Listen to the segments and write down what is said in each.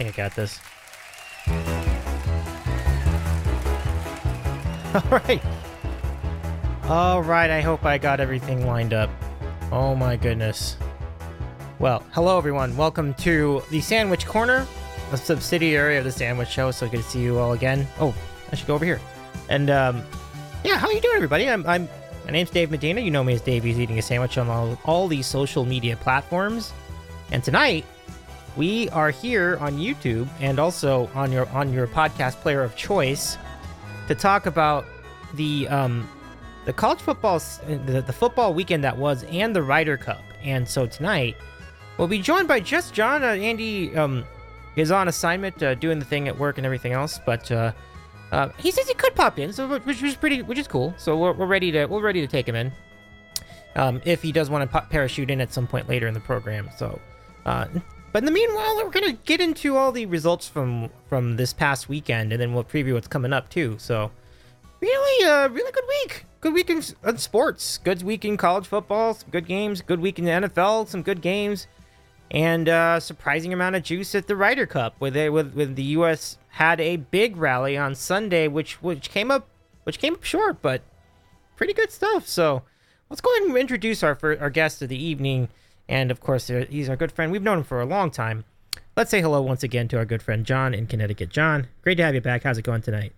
I think I got this. All right. All right, I hope I got everything lined up. Oh my goodness. Well, hello everyone. Welcome to the Sandwich Corner, a subsidiary of the Sandwich Show. So good to see you all again. Oh, I should go over here. And um, yeah, how you doing, everybody? I'm, I'm my name's Dave Medina. You know me as Dave. He's eating a sandwich on all, all these social media platforms. And tonight, we are here on YouTube and also on your on your podcast player of choice to talk about the um, the college football the, the football weekend that was and the Ryder Cup. And so tonight we'll be joined by just John. Uh, Andy um, is on assignment uh, doing the thing at work and everything else, but uh, uh, he says he could pop in, so which is pretty, which is cool. So we're, we're ready to we're ready to take him in. Um, if he does want to parachute in at some point later in the program. So, uh, but in the meanwhile, we're gonna get into all the results from from this past weekend, and then we'll preview what's coming up too. So, really, uh, really good week. Good week in, in sports. Good week in college football. Some good games. Good week in the NFL. Some good games, and uh, surprising amount of juice at the Ryder Cup, where they with with the U.S. had a big rally on Sunday, which which came up which came up short, but pretty good stuff. So, let's go ahead and introduce our our guest of the evening. And of course, he's our good friend. We've known him for a long time. Let's say hello once again to our good friend John in Connecticut. John, great to have you back. How's it going tonight?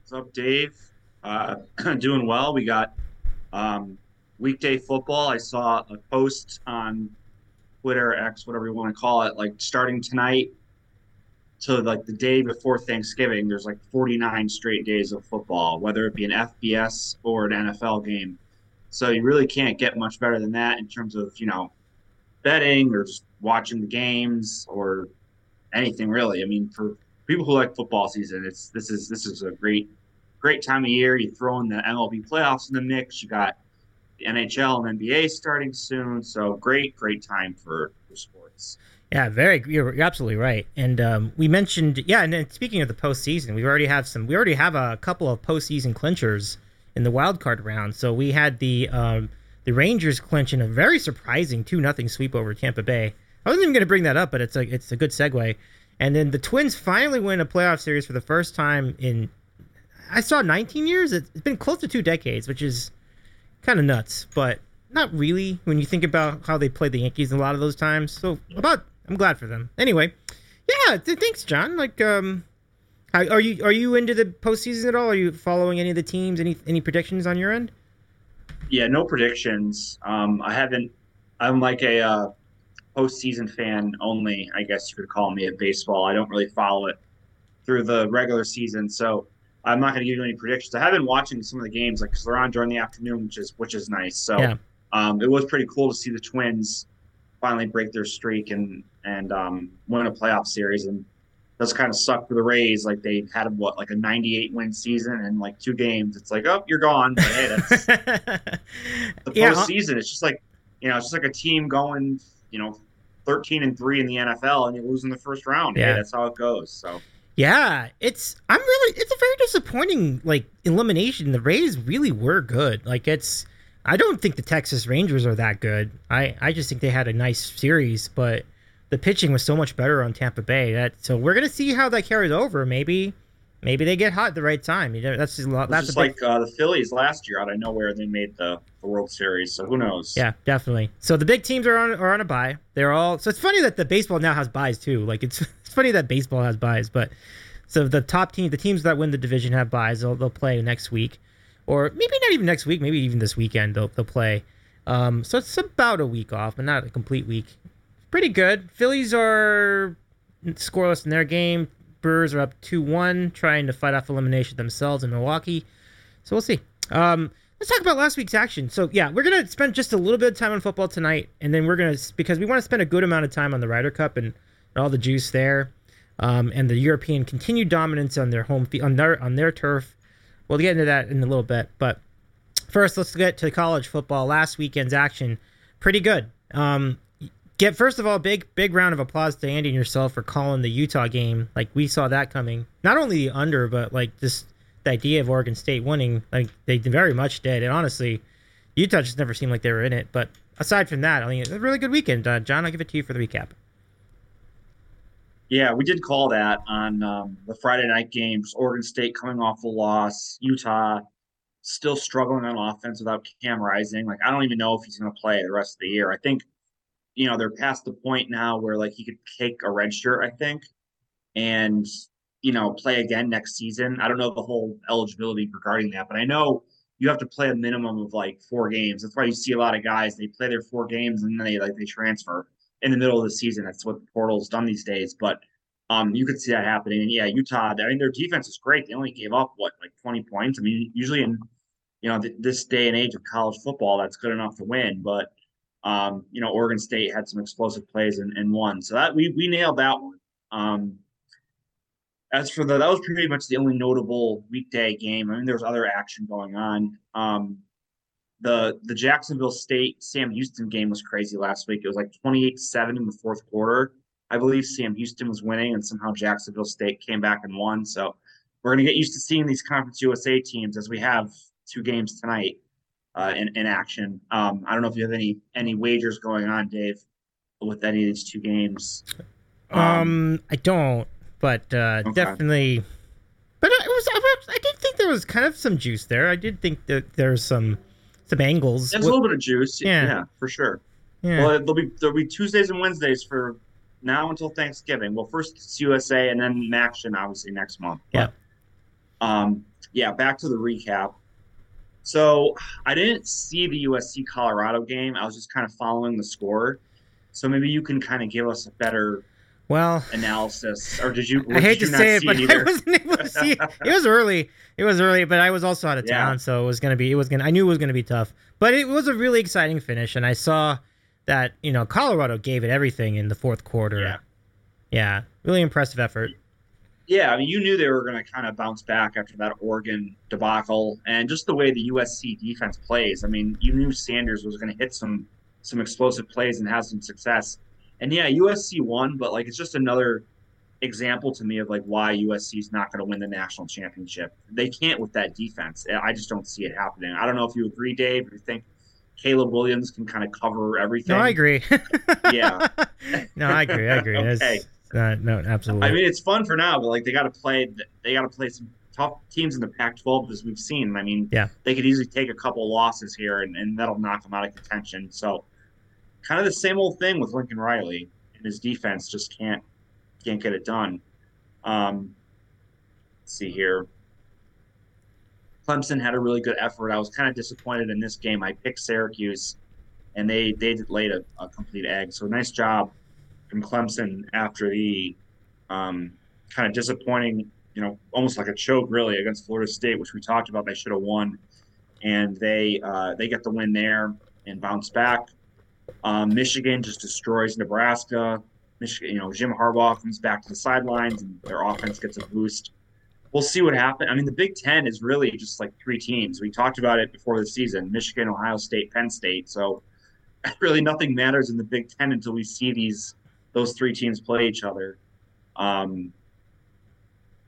What's up, Dave? Uh, doing well. We got um, weekday football. I saw a post on Twitter, X, whatever you want to call it, like starting tonight to like the day before Thanksgiving. There's like 49 straight days of football, whether it be an FBS or an NFL game. So you really can't get much better than that in terms of, you know, betting or just watching the games or anything really. I mean, for people who like football season, it's this is this is a great great time of year. You throw in the MLB playoffs in the mix. You got the NHL and NBA starting soon. So great, great time for, for sports. Yeah, very. You're, you're absolutely right. And um, we mentioned, yeah. And then speaking of the postseason, we already have some. We already have a couple of postseason clinchers in the wild card round. So we had the um, the Rangers clinch in a very surprising two nothing sweep over Tampa Bay. I wasn't even going to bring that up, but it's a it's a good segue. And then the Twins finally win a playoff series for the first time in I saw 19 years. It's been close to two decades, which is kind of nuts, but not really when you think about how they played the Yankees a lot of those times. So about I'm glad for them. Anyway, yeah, thanks, John. Like, um, are you are you into the postseason at all? Are you following any of the teams? Any any predictions on your end? Yeah, no predictions. Um, I haven't. I'm like a uh, postseason fan only. I guess you could call me at baseball. I don't really follow it through the regular season, so I'm not going to give you any predictions. I have been watching some of the games, like because they're on during the afternoon, which is which is nice. So yeah. um, it was pretty cool to see the Twins finally break their streak and and um, win a playoff series and does kind of suck for the Rays. Like they had what like a 98 win season and like two games. It's like oh you're gone. But hey, that's the yeah, postseason. It's just like you know it's just like a team going you know 13 and three in the NFL and you lose in the first round. Yeah, hey, that's how it goes. So. Yeah, it's I'm really it's a very disappointing like elimination. The Rays really were good. Like it's I don't think the Texas Rangers are that good. I I just think they had a nice series, but the pitching was so much better on Tampa Bay. That so we're gonna see how that carries over. Maybe maybe they get hot at the right time. You know, that's just, that's just like uh, the Phillies last year out of nowhere. They made the, the World Series, so who knows? Yeah, definitely. So the big teams are on are on a buy. They're all so it's funny that the baseball now has buys too. Like it's it's funny that baseball has buys, but so the top team, the teams that win the division have buys. They'll they'll play next week, or maybe not even next week. Maybe even this weekend they'll they'll play. Um, so it's about a week off, but not a complete week pretty good. Phillies are scoreless in their game. Brewers are up 2 1, trying to fight off elimination themselves in Milwaukee. So we'll see. Um, let's talk about last week's action. So, yeah, we're going to spend just a little bit of time on football tonight. And then we're going to, because we want to spend a good amount of time on the Ryder Cup and, and all the juice there. Um, and the European continued dominance on their home on their on their turf. We'll get into that in a little bit, but first, let's get to college football. Last weekend's action, pretty good. Um, Get first of all, big big round of applause to Andy and yourself for calling the Utah game. Like we saw that coming. Not only the under, but like just the idea of Oregon State winning. Like they very much did. And honestly, Utah just never seemed like they were in it. But aside from that, I mean, it's a really good weekend. Uh, John, I'll give it to you for the recap. Yeah, we did call that on um, the Friday night games. Oregon State coming off a loss, Utah still struggling on offense without Cam Rising. Like I don't even know if he's going to play the rest of the year. I think you know they're past the point now where like he could take a red shirt. I think, and you know play again next season. I don't know the whole eligibility regarding that, but I know you have to play a minimum of like four games. That's why you see a lot of guys they play their four games and then they like they transfer in the middle of the season. That's what the portal's done these days. But um, you could see that happening. And yeah, Utah. I mean, their defense is great. They only gave up what like twenty points. I mean, usually in you know th- this day and age of college football, that's good enough to win. But um, you know, Oregon State had some explosive plays and, and won. So that we we nailed that one. Um, as for the that was pretty much the only notable weekday game. I mean, there's other action going on. Um, the the Jacksonville State Sam Houston game was crazy last week. It was like 28-7 in the fourth quarter. I believe Sam Houston was winning, and somehow Jacksonville State came back and won. So we're going to get used to seeing these Conference USA teams as we have two games tonight uh, in, in action. Um, I don't know if you have any any wagers going on, Dave, with any of these two games. Um, um I don't, but uh, okay. definitely. But it was I did think there was kind of some juice there. I did think that there's some some angles. There's a little bit of juice. Yeah, yeah for sure. Yeah. Well, there'll be there'll be Tuesdays and Wednesdays for now until Thanksgiving. Well, first it's USA and then action obviously next month. Yeah. Um. Yeah. Back to the recap. So I didn't see the USC Colorado game. I was just kind of following the score. So maybe you can kind of give us a better well analysis. Or did you i hate to say it but it i wasn't able to see it. It was early. It was early but i was also out of town yeah. so it was gonna be it was gonna i knew it was gonna be tough. But it was a really exciting finish and i saw that you know colorado gave it everything in the fourth quarter. Yeah. Yeah really impressive effort yeah i mean you knew they were going to kind of bounce back after that oregon debacle and just the way the usc defense plays i mean you knew sanders was going to hit some some explosive plays and have some success and yeah, USC won, but like it's just another example to me of like why USC is not going to win the national championship. They can't with that defense. I just don't see it happening. I don't know if you agree, Dave. You think Caleb Williams can kind of cover everything. No, I agree. yeah. no, I agree. I agree. okay. Uh, no, absolutely. I mean, it's fun for now, but like they got to play. They got to play some tough teams in the Pac-12 as we've seen. I mean, yeah, they could easily take a couple losses here, and, and that'll knock them out of contention. So kind of the same old thing with Lincoln Riley and his defense just can't can't get it done. Um, see here. Clemson had a really good effort. I was kind of disappointed in this game. I picked Syracuse, and they they laid a, a complete egg. So nice job from Clemson after the um, kind of disappointing, you know, almost like a choke really against Florida State, which we talked about. They should have won, and they uh, they get the win there and bounce back. Um, Michigan just destroys Nebraska. Michigan, you know, Jim Harbaugh comes back to the sidelines and their offense gets a boost. We'll see what happens. I mean, the Big Ten is really just like three teams. We talked about it before the season: Michigan, Ohio State, Penn State. So really, nothing matters in the Big Ten until we see these those three teams play each other. Um,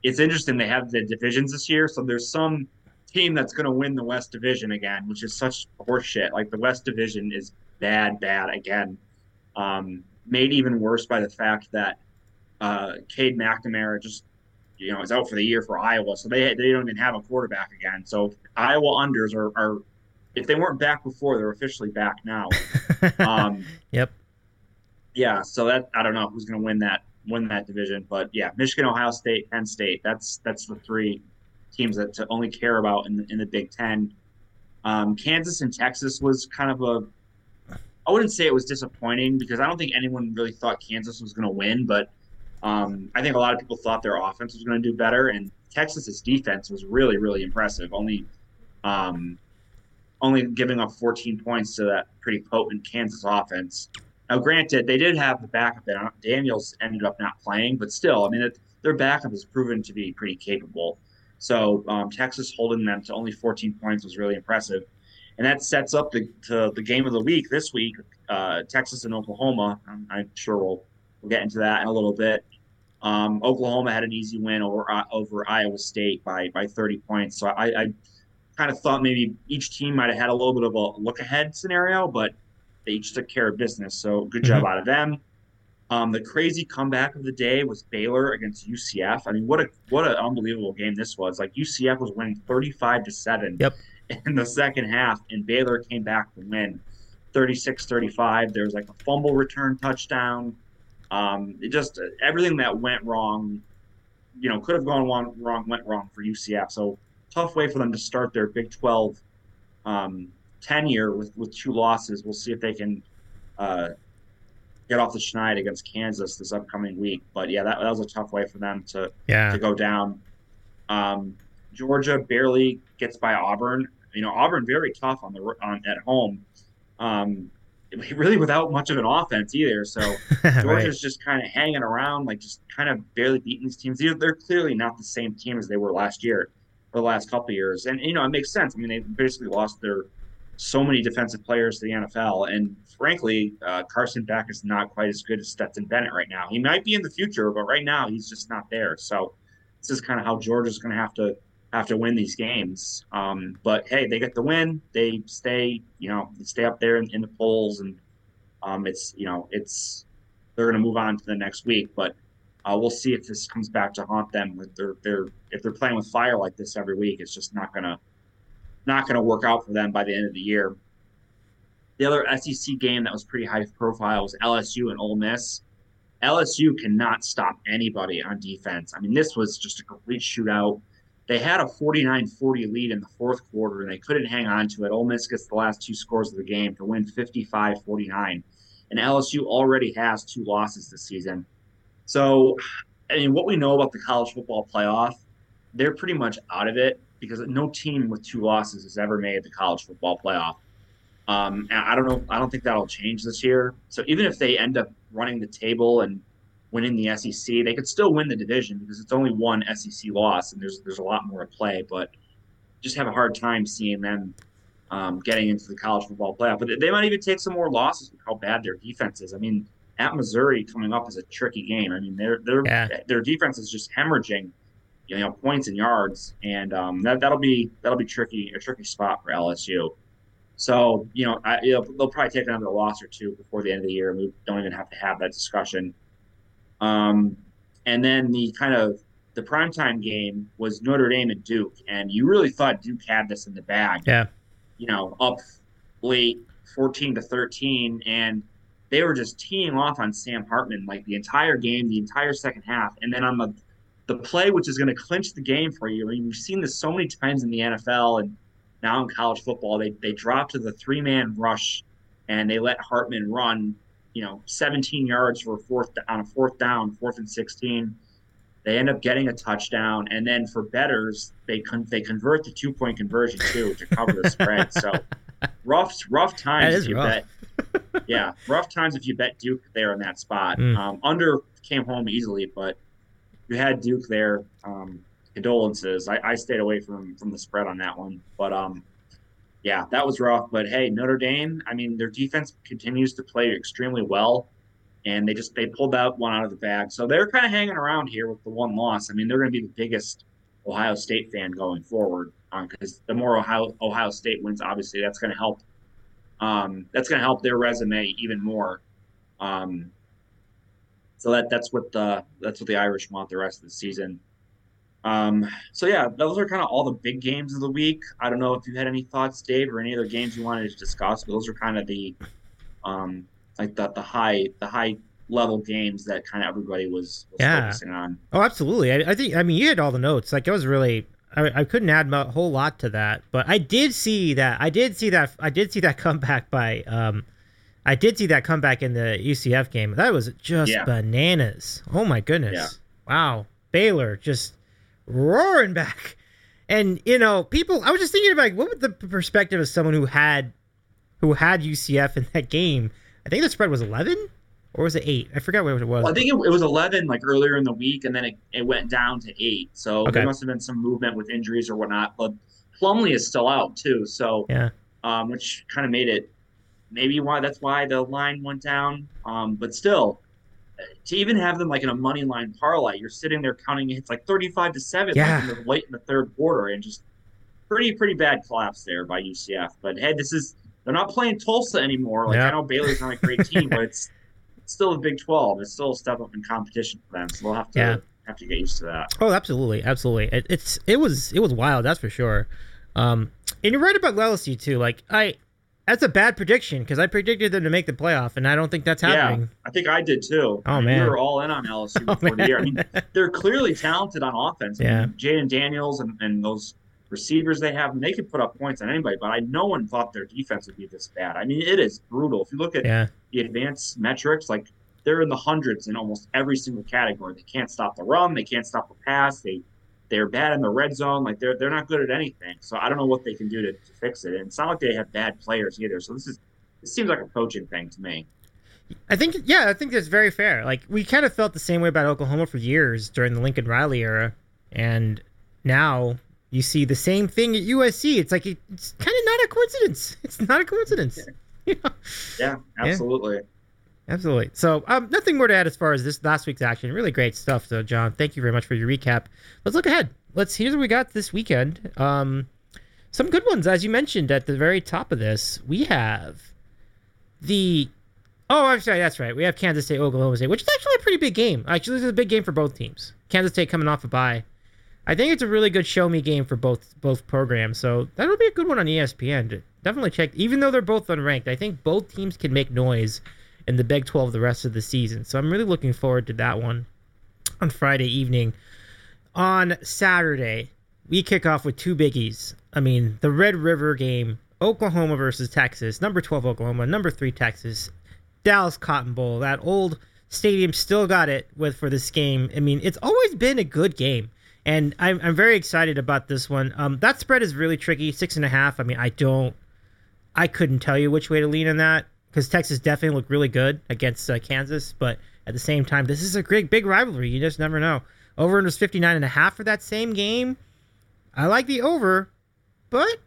it's interesting they have the divisions this year, so there's some team that's going to win the West Division again, which is such horseshit. Like the West Division is bad, bad again. Um, made even worse by the fact that uh, Cade McNamara just you know is out for the year for Iowa, so they they don't even have a quarterback again. So Iowa unders are, are if they weren't back before, they're officially back now. Um, yep. Yeah, so that I don't know who's going to win that win that division, but yeah, Michigan, Ohio State, Penn State. That's that's the three teams that to only care about in the, in the Big Ten. Um, Kansas and Texas was kind of a I wouldn't say it was disappointing because I don't think anyone really thought Kansas was going to win, but um, I think a lot of people thought their offense was going to do better, and Texas's defense was really, really impressive. Only, um, only giving up 14 points to that pretty potent Kansas offense. Now, granted, they did have the backup. Daniels ended up not playing, but still, I mean, it, their backup has proven to be pretty capable. So um, Texas holding them to only 14 points was really impressive and that sets up the the game of the week this week, uh, Texas and Oklahoma. I'm, I'm, sure we'll we'll get into that in a little bit. Um, Oklahoma had an easy win over uh, over Iowa State by by 30 points. So I, I kind of thought maybe each team might have had a little bit of a look ahead scenario, but they each took care of business. So good job mm-hmm. out of them. Um, the crazy comeback of the day was Baylor against UCF. I mean, what a what an unbelievable game this was. Like UCF was winning 35 to 7 yep. in the second half, and Baylor came back to win 36-35. There was like a fumble return touchdown. Um, it just everything that went wrong, you know, could have gone wrong, went wrong for UCF. So tough way for them to start their Big 12 um, tenure with, with two losses. We'll see if they can uh, get off the schneid against Kansas this upcoming week. But yeah, that, that was a tough way for them to yeah. to go down. Um, Georgia barely gets by Auburn. You know, Auburn very tough on the on at home. Um, really without much of an offense either. So Georgia's right. just kind of hanging around, like just kind of barely beating these teams. They're, they're clearly not the same team as they were last year or the last couple years. And you know, it makes sense. I mean, they basically lost their so many defensive players to the NFL, and frankly, uh, Carson Beck is not quite as good as Stetson Bennett right now. He might be in the future, but right now he's just not there. So this is kind of how Georgia's going to have to have to win these games. Um, but hey, they get the win. They stay, you know, they stay up there in, in the polls, and um, it's you know, it's they're going to move on to the next week. But uh, we'll see if this comes back to haunt them. If they're, they're if they're playing with fire like this every week, it's just not gonna not gonna work out for them by the end of the year. The other SEC game that was pretty high profile was LSU and Ole Miss. LSU cannot stop anybody on defense. I mean, this was just a complete shootout. They had a 49-40 lead in the fourth quarter, and they couldn't hang on to it. Ole Miss gets the last two scores of the game to win 55-49. And LSU already has two losses this season. So, I mean, what we know about the college football playoff, they're pretty much out of it because no team with two losses has ever made the college football playoff. Um, and I don't know. I don't think that'll change this year. So even if they end up running the table and winning the SEC, they could still win the division because it's only one SEC loss, and there's there's a lot more at play. But just have a hard time seeing them um, getting into the college football playoff. But they might even take some more losses with how bad their defense is. I mean, at Missouri coming up is a tricky game. I mean, their their yeah. their defense is just hemorrhaging, you know, points and yards, and um, that that'll be that'll be tricky a tricky spot for LSU. So you know, I, you know, they'll probably take another loss or two before the end of the year. and We don't even have to have that discussion. Um, and then the kind of the primetime game was Notre Dame and Duke, and you really thought Duke had this in the bag. Yeah. You know, up late, fourteen to thirteen, and they were just teeing off on Sam Hartman like the entire game, the entire second half, and then on the the play which is going to clinch the game for you. I mean, we've seen this so many times in the NFL and now in college football. They they drop to the three man rush and they let Hartman run, you know, 17 yards for a fourth on a fourth down, fourth and 16. They end up getting a touchdown, and then for betters, they con- they convert the two point conversion too to cover the spread. So rough rough times if you rough. bet yeah, rough times if you bet Duke there in that spot. Mm. Um, under came home easily, but you had Duke there. Um, condolences. I, I, stayed away from from the spread on that one, but um, yeah, that was rough. But hey, Notre Dame. I mean, their defense continues to play extremely well, and they just they pulled that one out of the bag. So they're kind of hanging around here with the one loss. I mean, they're going to be the biggest Ohio State fan going forward because um, the more Ohio Ohio State wins, obviously that's going to help um, that's going to help their resume even more. Um, so that that's what the that's what the Irish want the rest of the season. Um, so yeah, those are kind of all the big games of the week. I don't know if you had any thoughts, Dave, or any other games you wanted to discuss, but those are kind of the um, like the the high the high level games that kind of everybody was, was yeah. focusing on. Oh, absolutely. I, I think I mean you had all the notes. Like it was really I, I couldn't add a whole lot to that, but I did see that. I did see that. I did see that comeback by. Um, I did see that comeback in the UCF game. That was just yeah. bananas. Oh my goodness! Yeah. Wow, Baylor just roaring back, and you know, people. I was just thinking about what would the perspective of someone who had, who had UCF in that game. I think the spread was eleven or was it eight? I forgot what it was. Well, I think it, it, was eleven like earlier in the week, and then it, it went down to eight. So okay. there must have been some movement with injuries or whatnot. But Plumlee is still out too, so yeah, um, which kind of made it maybe why that's why the line went down. Um, but still, to even have them like in a money line parlay, you're sitting there counting it's like thirty-five to seven, yeah. like in the late in the third quarter, and just pretty pretty bad collapse there by UCF. But hey, this is they're not playing Tulsa anymore. Like yeah. I know Baylor's not a great team, but it's still the Big Twelve. It's still a step up in competition for them, so they'll have to Yeah. have to get used to that. Oh, absolutely, absolutely. It, it's it was it was wild, that's for sure. Um, and you're right about LSU too. Like I, that's a bad prediction because I predicted them to make the playoff, and I don't think that's happening. Yeah, I think I did too. Oh, I mean, man. we were all in on LSU Oh, the year. I mean, they're clearly talented on offense. I Yeah. mean, Jayden Daniels and, and those receivers they have, and they can put up points on anybody. But I no one thought their defense would be this bad. I mean, it is brutal. If you look at Yeah, the advanced metrics, like they're in the hundreds in almost every single category. They can't stop the run. They can't stop the pass. They they're bad in the red zone. Like they're they're not good at anything. So I don't know what they can do to, to fix it. And it's not like they have bad players either. So this is this seems like a coaching thing to me. I think yeah, I think that's very fair. Like we kind of felt the same way about Oklahoma for years during the Lincoln Riley era, and now you see the same thing at USC. It's like it's kind of not a coincidence. It's not a coincidence. You know? Yeah, absolutely. Absolutely. So, um, nothing more to add as far as this last week's action. Really great stuff, though, John. Thank you very much for your recap. Let's look ahead. Let's here's what we got this weekend. Um, some good ones, as you mentioned at the very top of this. We have the oh, I'm sorry, that's right. We have Kansas State, Oklahoma State, which is actually a pretty big game. Actually, this is a big game for both teams. Kansas State coming off a bye. I think it's a really good show me game for both both programs. So that'll be a good one on ESPN. Definitely check. Even though they're both unranked, I think both teams can make noise in the Big 12 the rest of the season. So I'm really looking forward to that one on Friday evening. On Saturday, we kick off with two biggies. I mean, the Red River game, Oklahoma versus Texas, number 12 Oklahoma, number 3 Texas, Dallas Cotton Bowl. That old stadium still got it with for this game. I mean, it's always been a good game. And I'm, I'm very excited about this one. Um, that spread is really tricky, six and a half. I mean, I don't, I couldn't tell you which way to lean on that because Texas definitely looked really good against uh, Kansas, but at the same time, this is a great big rivalry. You just never know. Over under 59 and a half for that same game. I like the over, but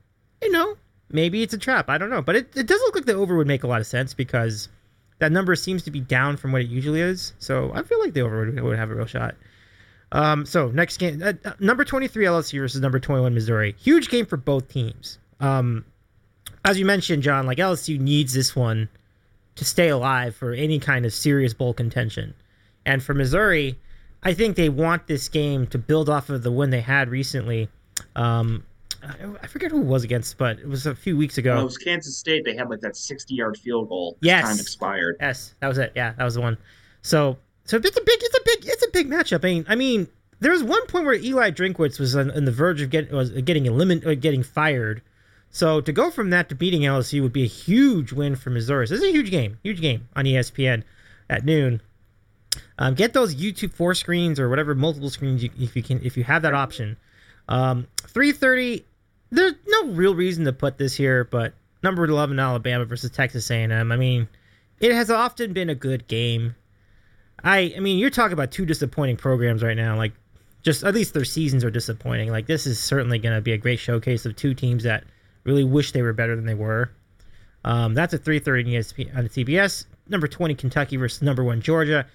you know, maybe it's a trap. I don't know, but it, it does look like the over would make a lot of sense because that number seems to be down from what it usually is. So I feel like the over would, would have a real shot. Um, so next game, uh, uh, number 23 LSU versus number 21 Missouri. Huge game for both teams. Um, as you mentioned, John, like LSU needs this one to stay alive for any kind of serious bowl contention. And for Missouri, I think they want this game to build off of the win they had recently. Um, I, forget who it was against, but it was a few weeks ago. Well, it was Kansas State. They had like that 60 yard field goal. Yes. Time expired. Yes, that was it. Yeah, that was the one. So, so it's a big, it's a big, it's a big matchup. I mean, I mean, there was one point where Eli Drinkwitz was on, on the verge of getting was getting eliminated, getting fired. So to go from that to beating LSU would be a huge win for Missouri. So this is a huge game, huge game on ESPN at noon. Um, get those YouTube four screens or whatever multiple screens you, if you can, if you have that option. Um, three thirty. There's no real reason to put this here, but number eleven Alabama versus Texas A&M. I mean, it has often been a good game. I I mean, you're talking about two disappointing programs right now. Like, just at least their seasons are disappointing. Like, this is certainly going to be a great showcase of two teams that really wish they were better than they were. Um, that's at 3:30 on on CBS. Number 20 Kentucky versus number one Georgia.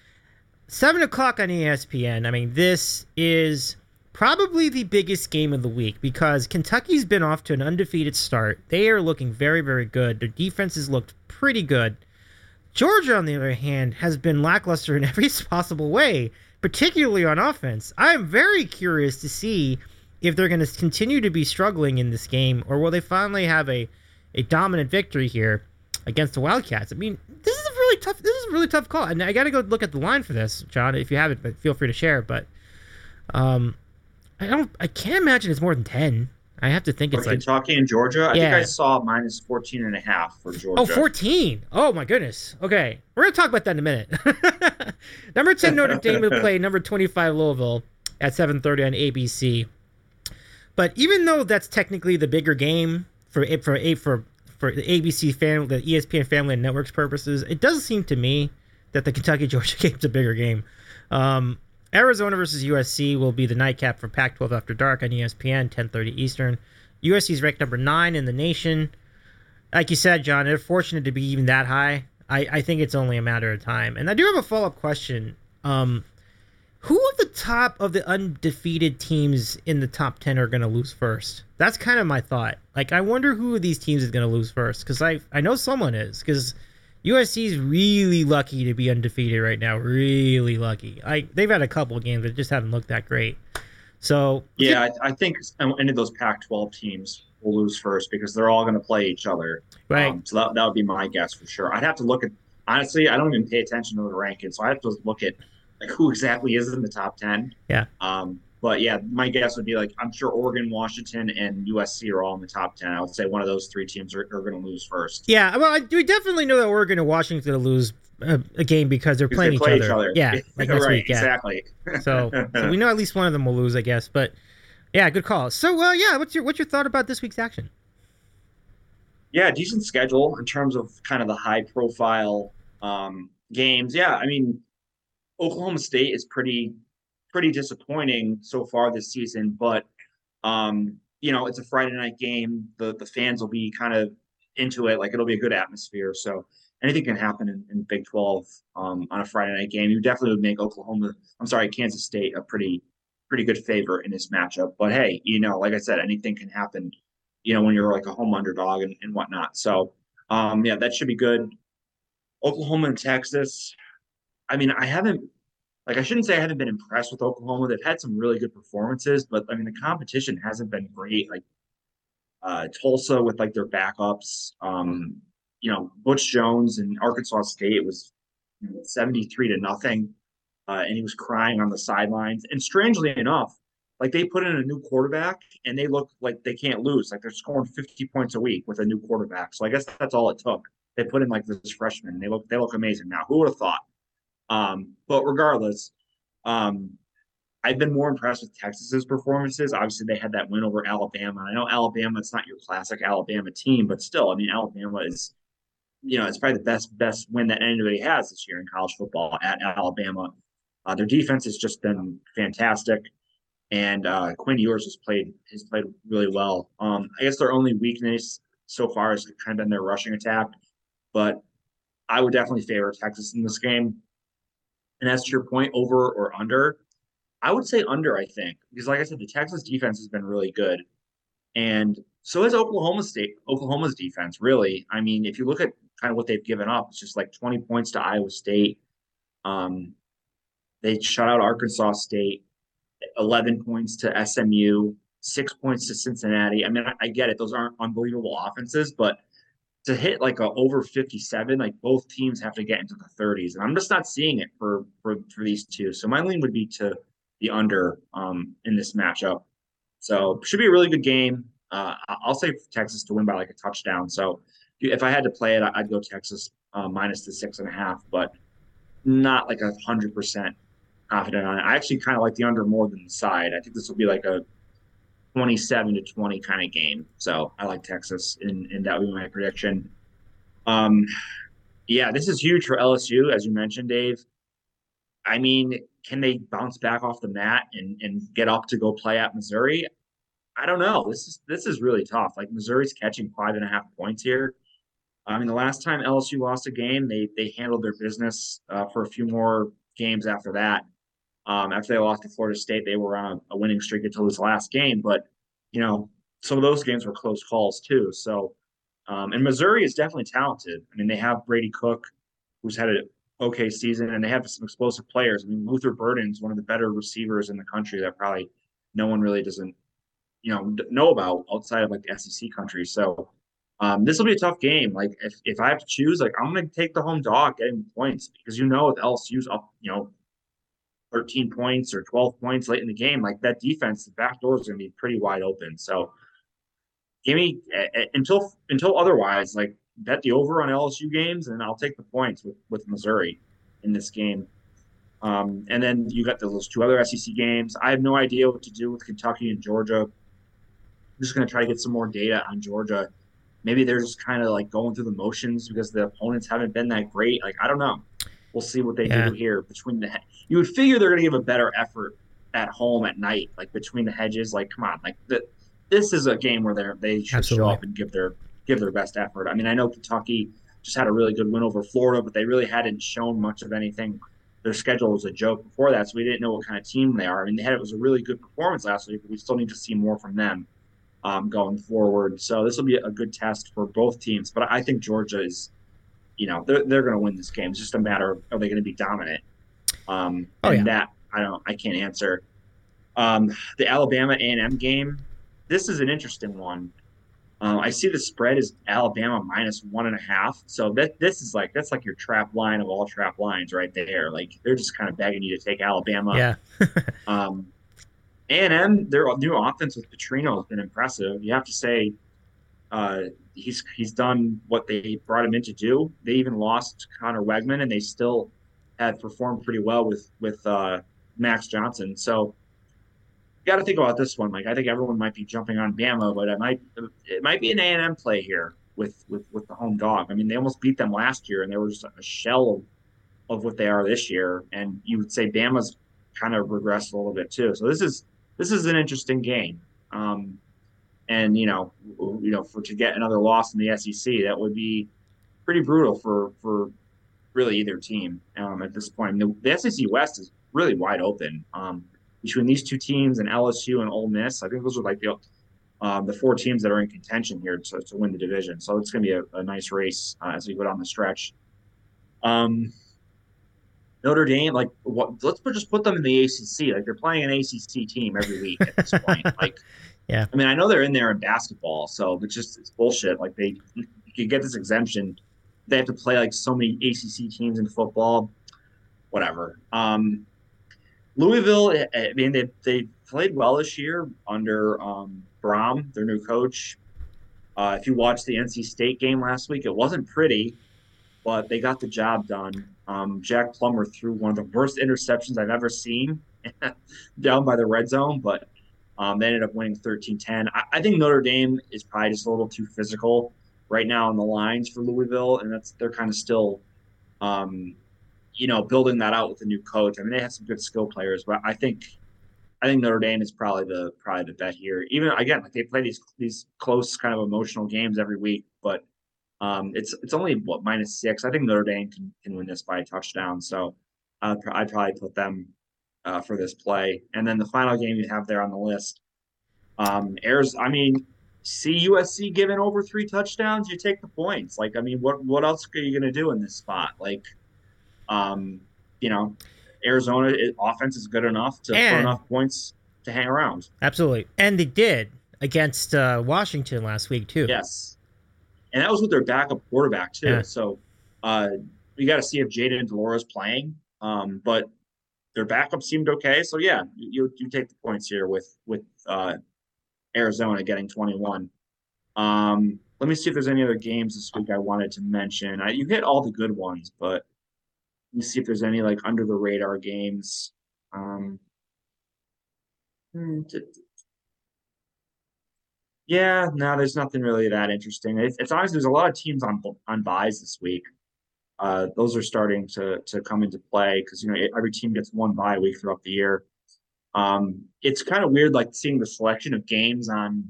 Seven o'clock on ESPN. I mean, this is probably the biggest game of the week because Kentucky's been off to an undefeated start. They are looking very, very good. Their defense has looked pretty good. Georgia, on the other hand, has been lackluster in every possible way, particularly on offense. I am very curious to see if they're going to continue to be struggling in this game or will they finally have a, a dominant victory here against the Wildcats. I mean, this is a really tough. This is a really tough call, and I got to go look at the line for this, John. If you have it, but feel free to share. But um, I don't. I can't imagine it's more than ten. I have to think it's like Kentucky and Georgia, I think Yeah. I saw minus 14 and a half for Georgia. Oh, 14. Oh, my goodness. Okay. We're going to talk about that in a minute. number 10 Notre Dame will play number 25 Louisville at 7:30 on ABC. But even though that's technically the bigger game for for for for the ABC family, the ESPN family and networks purposes, it does seem to me that the Kentucky Georgia game's a bigger game. Um, Arizona versus USC will be the nightcap for Pac-12 After Dark on ESPN, 10:30 Eastern. USC is ranked number nine in the nation like you said, John, they're fortunate to be even that high. I, I think it's only a matter of time. And I do have a follow up question. Um, who of the top of the undefeated teams in the top 10 are going to lose first? That's kind of my thought. Like, I wonder who of these teams is going to lose first because I, I know someone is because usc is really lucky to be undefeated right now. Really lucky. I they've had a couple of games that just haven't looked that great. So yeah, I, I think any of those Pac-12 teams will lose first because they're all going to play each other. Right. Um, so that, that would be my guess for sure. I'd have to look at honestly. I don't even pay attention to the rankings, so I have to look at like who exactly is in the top ten. Yeah. Um, but yeah, my guess would be like I'm sure Oregon, Washington, and USC are all in the top ten. I would say one of those three teams are, are going to lose first. Yeah, well, I, we definitely know that Oregon and Washington are going to lose a, a, game because they're playing they each, play other. each, other. Yeah, like next right, week. Yeah. exactly. so, so we know at least one of them will lose, I guess. But yeah, good call. So, uh, yeah, what's your what's your thought about this week's action? Yeah, decent schedule in terms of kind of the high profile um, games. Yeah, I mean, Oklahoma State is pretty pretty disappointing so far this season, but um, you know, it's a Friday night game. The the fans will be kind of into it, like it'll be a good atmosphere. So anything can happen in, in Big 12 um, on a Friday night game. You definitely would make Oklahoma, I'm sorry, Kansas State a pretty pretty good favor in this matchup. But hey, you know, like I said, anything can happen, you know, when you're like a home underdog and, and whatnot. So um, yeah, that should be good. Oklahoma and Texas. I mean, I haven't like I shouldn't say I haven't been impressed with Oklahoma. They've had some really good performances, but I mean the competition hasn't been great. Like uh, Tulsa with like their backups, um, you know, Butch Jones and Arkansas State was you know, 73 to nothing. Uh, and he was crying on the sidelines. And strangely enough, like they put in a new quarterback and they look like they can't lose. Like they're scoring 50 points a week with a new quarterback. So I guess that's all it took. They put in like this freshman and they look they look amazing now. Who would have thought? Um, but regardless, um, I've been more impressed with Texas's performances. Obviously, they had that win over Alabama. I know Alabama, it's not your classic Alabama team, but still, I mean, Alabama is, you know, it's probably the best best win that anybody has this year in college football at Alabama. Uh, their defense has just been fantastic, and uh, Quinn Ewers has played has played really well. Um, I guess their only weakness so far has kind of been their rushing attack, but I would definitely favor Texas in this game. And as to your point, over or under, I would say under, I think, because like I said, the Texas defense has been really good. And so is Oklahoma State, Oklahoma's defense, really. I mean, if you look at kind of what they've given up, it's just like 20 points to Iowa State. Um, they shut out Arkansas State, 11 points to SMU, six points to Cincinnati. I mean, I, I get it; those aren't unbelievable offenses, but to hit like a over 57, like both teams have to get into the 30s, and I'm just not seeing it for for for these two. So my lean would be to the under um, in this matchup. So should be a really good game. Uh, I'll say Texas to win by like a touchdown. So if I had to play it, I'd go Texas uh, minus the six and a half, but not like a hundred percent confident on it. I actually kind of like the under more than the side. I think this will be like a 27 to 20 kind of game. So I like Texas, and, and that would be my prediction. Um, yeah, this is huge for LSU, as you mentioned, Dave. I mean, can they bounce back off the mat and, and get up to go play at Missouri? I don't know. This is this is really tough. Like Missouri's catching five and a half points here. I mean, the last time LSU lost a game, they they handled their business uh, for a few more games after that. Um, after they lost to Florida State, they were on a, winning streak until this last game. But you know, some of those games were close calls too. So, um, and Missouri is definitely talented. I mean, they have Brady Cook, who's had an okay season, and they have some explosive players. I mean, Luther Burden's one of the better receivers in the country that probably no one really doesn't, you know, know about outside of like the SEC country. So. Um, this will be a tough game. Like if, if I have to choose, like I'm going to take the home dog getting points because you know if LSU's up, you know, 13 points or 12 points late in the game, like that defense, the back door is going to be pretty wide open. So give me until until otherwise, like bet the over on LSU games, and I'll take the points with with Missouri in this game. Um, and then you got those two other SEC games. I have no idea what to do with Kentucky and Georgia. I'm just going to try to get some more data on Georgia. Maybe they're just kind of like going through the motions because the opponents haven't been that great. Like I don't know. We'll see what they yeah. do here between the. You would figure they're going to give a better effort at home at night, like between the hedges. Like, come on, like the, this is a game where they they should Absolutely. show up and give their give their best effort. I mean, I know Kentucky just had a really good win over Florida, but they really hadn't shown much of anything. Their schedule was a joke before that, so we didn't know what kind of team they are. I mean, they had it was a really good performance last week, but we still need to see more from them um, going forward. So this will be a good test for both teams. But I think Georgia is you know they're they're going to win this game. It's just a matter of are they going to be dominant. Um, Oh, and yeah. that I don't I can't answer. Um, the Alabama A and M game. This is an interesting one. Um, I see the spread is Alabama minus one and a half. So that this is like that's like your trap line of all trap lines right there. Like they're just kind of begging you to take Alabama. Yeah. Um, A&M, their new offense with Petrino has been impressive. You have to say, uh, he's he's done what they brought him in to do. They even lost Conner Weigman, and they still had performed pretty well with with uh, Max Johnson. So you got to think about this one. Like I think everyone might be jumping on Bama, but it might it might be an A&M play here with with with the home dog. I mean, they almost beat them last year, and they were just a shell of of what they are this year. And you would say Bama's kind of regressed a little bit too. So this is this is an interesting game. Um, and you know, you know, for to get another loss in the SEC, that would be pretty brutal for for really either team um, at this point. The, the SEC West is really wide open um, between these two teams and LSU and Ole Miss. I think those are like the um, the four teams that are in contention here to, to win the division. So it's going to be a, a nice race uh, as we go down the stretch. Um, Notre Dame, like, what, let's put, just put them in the ACC. Like, they're playing an ACC team every week at this point. like, Yeah. I mean, I know they're in there in basketball, so it's just it's bullshit. Like, they you could get this exemption. They have to play like so many ACC teams in football. Whatever. Um, Louisville, I- I mean, they they played well this year under um, Brohm, their new coach. Uh, if you watched the NC State game last week, it wasn't pretty, but they got the job done. Um, Jack Plummer threw one of the worst interceptions I've ever seen down by the red zone, but um, they ended up winning 13 10. I, I think Notre Dame is probably just a little too physical right now on the lines for Louisville, and that's they're kind of still, um, you know, building that out with a new coach. I mean, they have some good skill players, but I think I think Notre Dame is probably the probably the bet here. Even again, like they play these these close kind of emotional games every week, but um, it's it's only what minus six. I think Notre Dame can, can win this by a touchdown. So I'd, pr- I'd probably put them uh, for this play. And then the final game you have there on the list, um, airs. I mean, see USC giving over three touchdowns, you take the points. Like, I mean, what what else are you gonna do in this spot? Like, um, you know, Arizona it, offense is good enough to And- put enough points to hang around. Absolutely. And they did against uh, Washington last week too. Yes, and that was with their backup quarterback too. Yeah. So uh, we got to see if Jayden de Laura is playing. Um, but their backup seemed okay. So yeah, you you take the points here with with uh, Arizona getting 21. Um, let me see if there's any other games this week I wanted to mention. I, you hit all the good ones, but let me see if there's any like under the radar games. Um, hmm, yeah, no, there's nothing really that interesting. It's, it's honestly there's a lot of teams on on buys this week. Uh, those are starting to to come into play because you know every team gets one bye week throughout the year. Um, it's kind of weird, like seeing the selection of games on,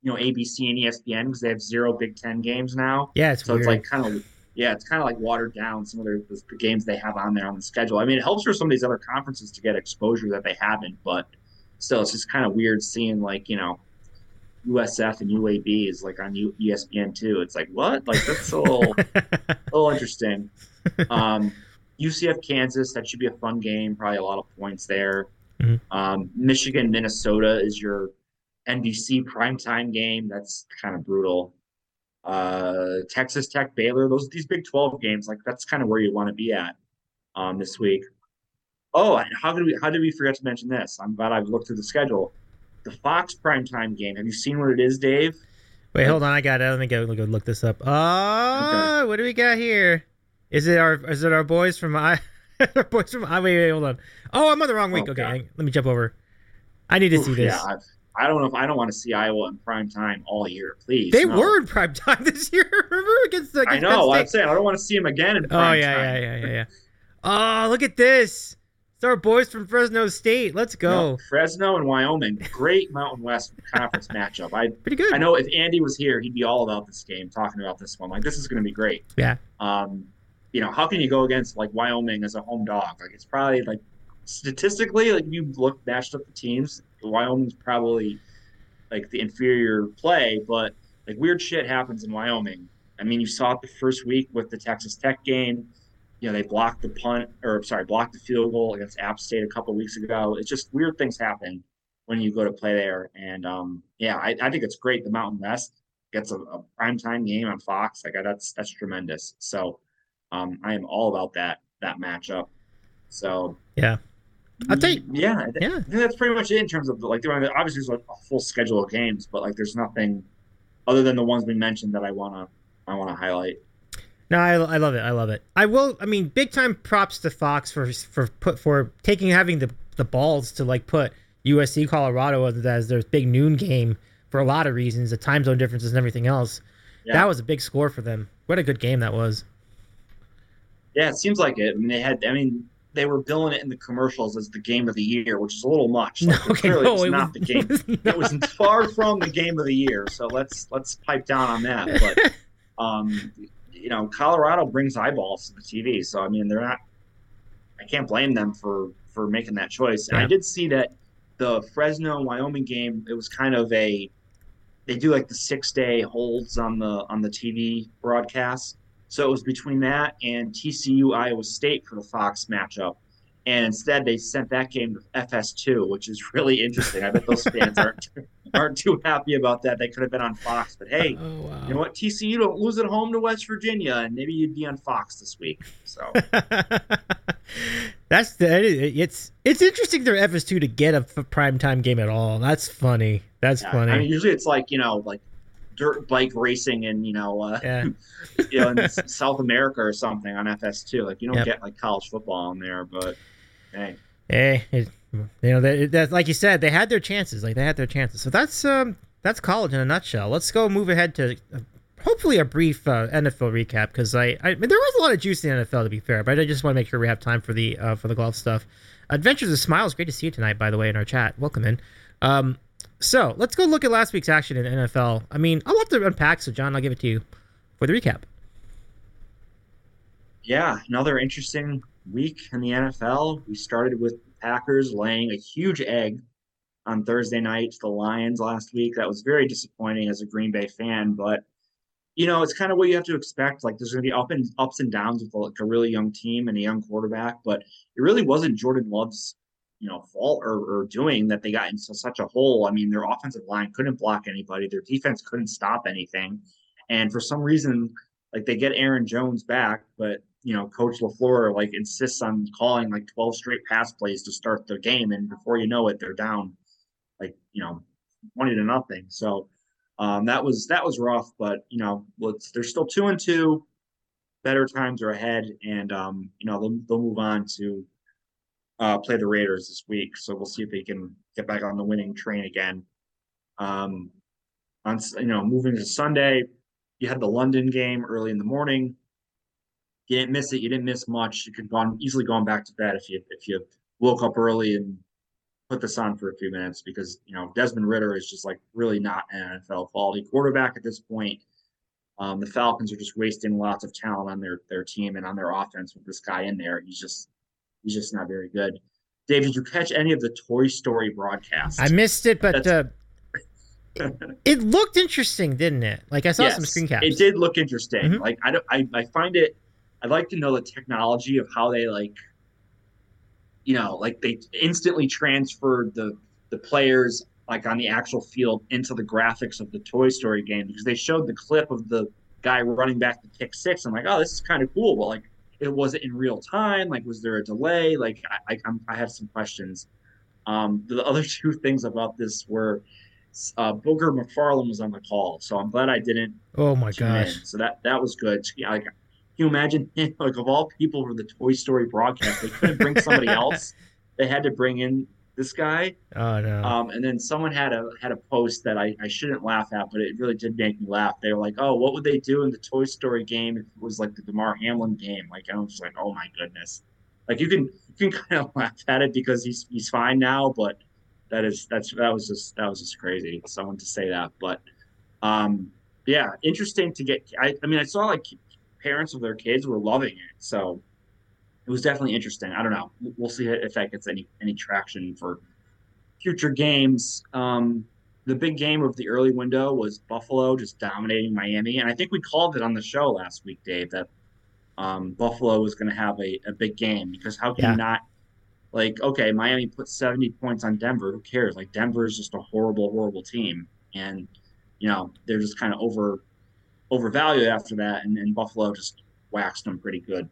you know, ABC and ESPN because they have zero Big Ten games now. Yeah, it's So weird. it's like kind of yeah, it's kind of like watered down some of their the, the games they have on there on the schedule. I mean, it helps for some of these other conferences to get exposure that they haven't, but still, it's just kind of weird seeing like you know USF and UAB is like on U- ESPN too. It's like what? Like that's a little little interesting. Um, UCF Kansas that should be a fun game. Probably a lot of points there. Mhm. Um, Michigan Minnesota is your NBC primetime game. That's kind of brutal. Uh, Texas Tech Baylor. Those these Big Twelve games. Like that's kind of where you want to be at um, this week. Oh, and how did we how did we forget to mention this? I'm glad I've looked through the schedule. The Fox primetime game. Have you seen what it is, Dave? Wait, hold on. I got it. Let me go, go look this up. Uh, what do we got here? Is it our is it our boys from I our boys from I wait, wait, hold on. Oh, I'm on the wrong week. Oh, okay, hang- let me jump over. I need to see this. Yeah, I've, don't know if I don't want to see Iowa in prime time all year. Please, they no. were in prime time this year. Remember against the I know. I'm saying I don't want to see them again in Oh yeah, time. yeah, yeah, yeah, yeah. Oh, look at this. It's our boys from Fresno State. Let's go. No, Fresno and Wyoming, great Mountain West Conference matchup. I Pretty good. I know if Andy was here, he'd be all about this game, talking about this one. Like this is going to be great. Yeah. Um, you know, how can you go against like Wyoming as a home dog? Like it's probably like statistically, like you look matched up the teams, Wyoming's probably like the inferior play, but like weird shit happens in Wyoming. I I mean, you saw it the first week with the Texas Tech game. You know, they blocked the punt, or sorry, blocked the field goal against App State a couple weeks ago. It's just weird things happen when you go to play there. And um, yeah, I, I, think it's great. The Mountain West gets a, a primetime game on Fox. Like that's that's tremendous. So um, I am all about that that matchup. So yeah, I think yeah, yeah, I think that's pretty much it in terms of the, like obviously there's like a full schedule of games, but like there's nothing other than the ones we mentioned that I wanna I wanna highlight. No, I, I love it. I love it. I will. I mean, big time props to Fox for for put for taking having the the balls to like put USC Colorado as their big noon game for a lot of reasons, the time zone differences and everything else. Yeah. That was a big score for them. What a good game that was. Yeah, it seems like it. I mean, they had. I mean, they were billing it in the commercials as the game of the year, which is a little much. Like, okay, clearly, no, it not was, the game. It was far from the game of the year. So let's let's pipe down on that. But um, you know, Colorado brings eyeballs to the TV. So I mean, they're not. I can't blame them for for making that choice. And yeah. I did see that the Fresno Wyoming game. It was kind of a. They do like the six day holds on the on the TV broadcast so it was between that and TCU Iowa State for the Fox matchup. And instead, they sent that game to FS2, which is really interesting. I bet those fans aren't aren't too happy about that. They could have been on Fox, but hey, oh, wow. you know what? TCU don't lose at home to West Virginia, and maybe you'd be on Fox this week. So that's the it's it's interesting for FS2 to get a prime time game at all. That's funny. That's yeah, funny. I mean, usually it's like you know, like dirt bike racing in you know uh, yeah. you know in South America or something on FS2. Like you don't yep. get like college football in there, but hey, hey, it, you know that, that like you said, they had their chances. Like they had their chances. So that's um that's college in a nutshell. Let's go move ahead to. Uh, hopefully a brief uh, NFL recap because I, I mean, there was a lot of juice in the NFL to be fair, but I just want to make sure we have time for the uh, for the golf stuff. Adventures of Smiles, great to see you tonight, by the way, in our chat. Welcome in. Um, so let's go look at last week's action in NFL. I mean, I'll have to unpack. So, John, I'll give it to you for the recap. Yeah, another interesting week in the NFL. We started with the Packers laying a huge egg on Thursday night to the Lions last week. That was very disappointing as a Green Bay fan, but you know, it's kind of what you have to expect. Like there's going to be up and ups and downs with like a really young team and a young quarterback, but it really wasn't Jordan Love's you know fault or, or doing that they got into such a hole. I mean, their offensive line couldn't block anybody, their defense couldn't stop anything, and for some reason, like they get Aaron Jones back, but you know, Coach LaFleur like insists on calling like 12 straight pass plays to start the game, and before you know it, they're down like you know 20 to nothing. So um, that was that was rough, but you know, let's they're still two and two. Better times are ahead, and um, you know they'll, they'll move on to uh, play the Raiders this week. So we'll see if they can get back on the winning train again. Um, on you know, moving to Sunday, you had the London game early in the morning. You didn't miss it. You didn't miss much. You could gone easily gone back to bed if you if you woke up early and put this on for a few minutes because you know Desmond Ridder is just like really not an NFL quality quarterback at this point. Um, the Falcons are just wasting lots of talent on their their team and on their offense with this guy in there. He's just he's just not very good. Dave, did you catch any of the Toy Story broadcast? I missed it, but uh, it looked interesting, didn't it? Like I saw yes, some screen caps. It did look interesting. Mm-hmm. Like I, don't, I, I find it. I'd like to know the technology of how they like, you know, like they instantly transferred the the players like on the actual field into the graphics of the Toy Story game because they showed the clip of the guy running back the pick six. I'm like, oh, this is kind of cool, but like it was it in real time? Like, was there a delay? Like, I I, I have some questions. Um, the other two things about this were uh, Booger McFarland was on the call, so I'm glad I didn't. Oh my gosh! In. So that that was good. Like, can you imagine? Like of all people for the Toy Story broadcast, they couldn't bring somebody else. They had to bring in this guy. Oh no. Um, and then someone had a had a post that I, I shouldn't laugh at, but it really did make me laugh. They were like, "Oh, what would they do in the Toy Story game if it was like the Damar Hamlin game?" Like I was just like, "Oh my goodness!" Like you can you can kind of laugh at it because he's he's fine now, but that is that's that was just that was just crazy. Someone to say that, but um, yeah, interesting to get. I, I mean, I saw like parents of their kids were loving it, so it was definitely interesting. I don't know. We'll see if that gets any any traction for future games. Um, the big game of the early window was Buffalo just dominating Miami, and I think we called it on the show last week, Dave, that um, Buffalo was going to have a, a big game because how can yeah. you not? Like, okay, Miami put 70 points on Denver. Who cares? Like, Denver is just a horrible, horrible team, and you know they're just kind of over overvalued after that, and, Buffalo just waxed them pretty good.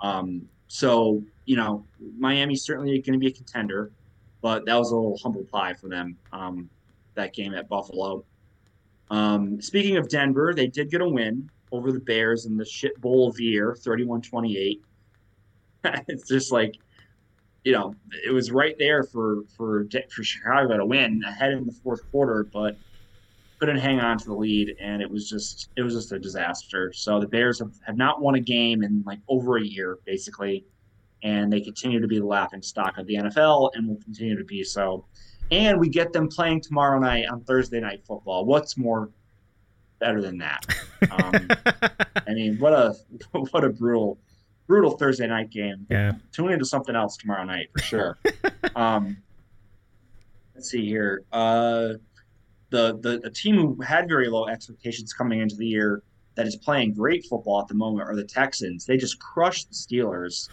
Um, so you know, Miami's certainly going to be a contender, but that was a little humble pie for them. Um, that game at Buffalo. Um, speaking of Denver, they did get a win over the Bears in the shit bowl of the year, 31-28. it's just like, you know, it was right there for for for Chicago to win ahead in the fourth quarter, but couldn't hang on to the lead, and it was just it was just a disaster. So the Bears have, have not won a game in like over a year, basically, and they continue to be the laughing stock of the NFL, and will continue to be so and we get them playing tomorrow night on Thursday night football. What's more better than that? Um, I mean, what a what a brutal brutal Thursday night game. Yeah, tune into something else tomorrow night for sure. um, let's see here. Uh, the the the team who had very low expectations coming into the year that is playing great football at the moment are the Texans. They just crushed the Steelers,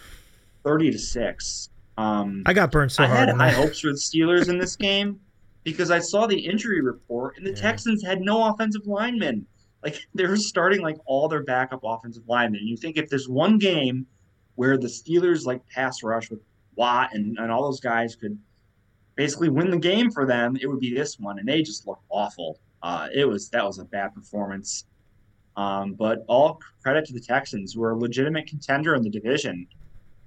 thirty to six. Um, I got burned so I hard. I had high hopes for the Steelers in this game because I saw the injury report and the yeah. Texans had no offensive linemen. Like they were starting like all their backup offensive linemen. You think if there's one game where the Steelers like pass rush with Watt and, and all those guys could basically win the game for them, it would be this one. And they just looked awful. Uh, it was that was a bad performance. Um, but all credit to the Texans, who are a legitimate contender in the division.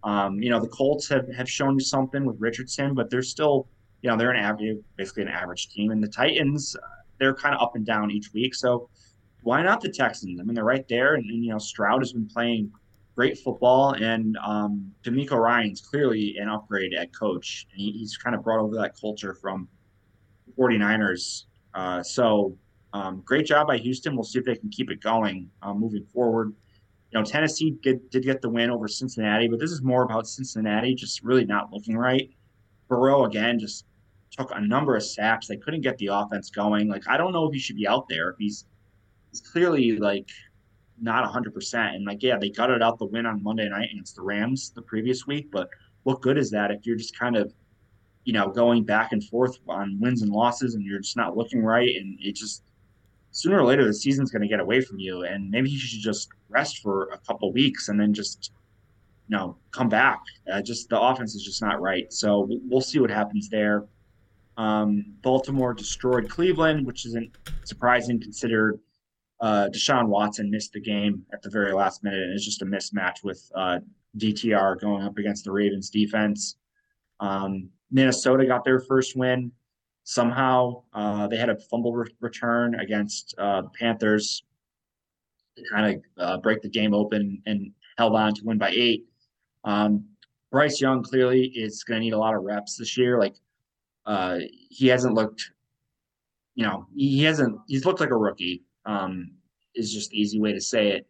Um, you know, the Colts have, have shown something with Richardson, but they're still, you know, they're an average, basically an average team. And the Titans, uh, they're kind of up and down each week. So why not the Texans? I mean, they're right there. And, and you know, Stroud has been playing great football. And um, DeMeco Ryans clearly an upgrade at coach. He, he's kind of brought over that culture from 49ers. Uh, so um, great job by Houston. We'll see if they can keep it going uh, moving forward you know, Tennessee did, did get the win over Cincinnati, but this is more about Cincinnati just really not looking right. Burrow again just took a number of sacks. They couldn't get the offense going. Like I don't know if he should be out there. He's he's clearly like not hundred percent. And like yeah, they gutted out the win on Monday night against the Rams the previous week, but what good is that if you're just kind of you know going back and forth on wins and losses and you're just not looking right? And it just sooner or later the season's going to get away from you. And maybe you should just rest for a couple weeks and then just you know come back. Uh, just the offense is just not right. So we'll see what happens there. Um, baltimore destroyed cleveland which isn't surprising considered uh, deshaun watson missed the game at the very last minute and it's just a mismatch with uh, dtr going up against the ravens defense um, minnesota got their first win somehow uh, they had a fumble re- return against uh, the Panthers to kind of uh, break the game open and held on to win by eight. Um, Bryce Young clearly is going to need a lot of reps this year. Like uh, he hasn't looked, you know, he hasn't. He's looked like a rookie. Um, is just the easy way to say it.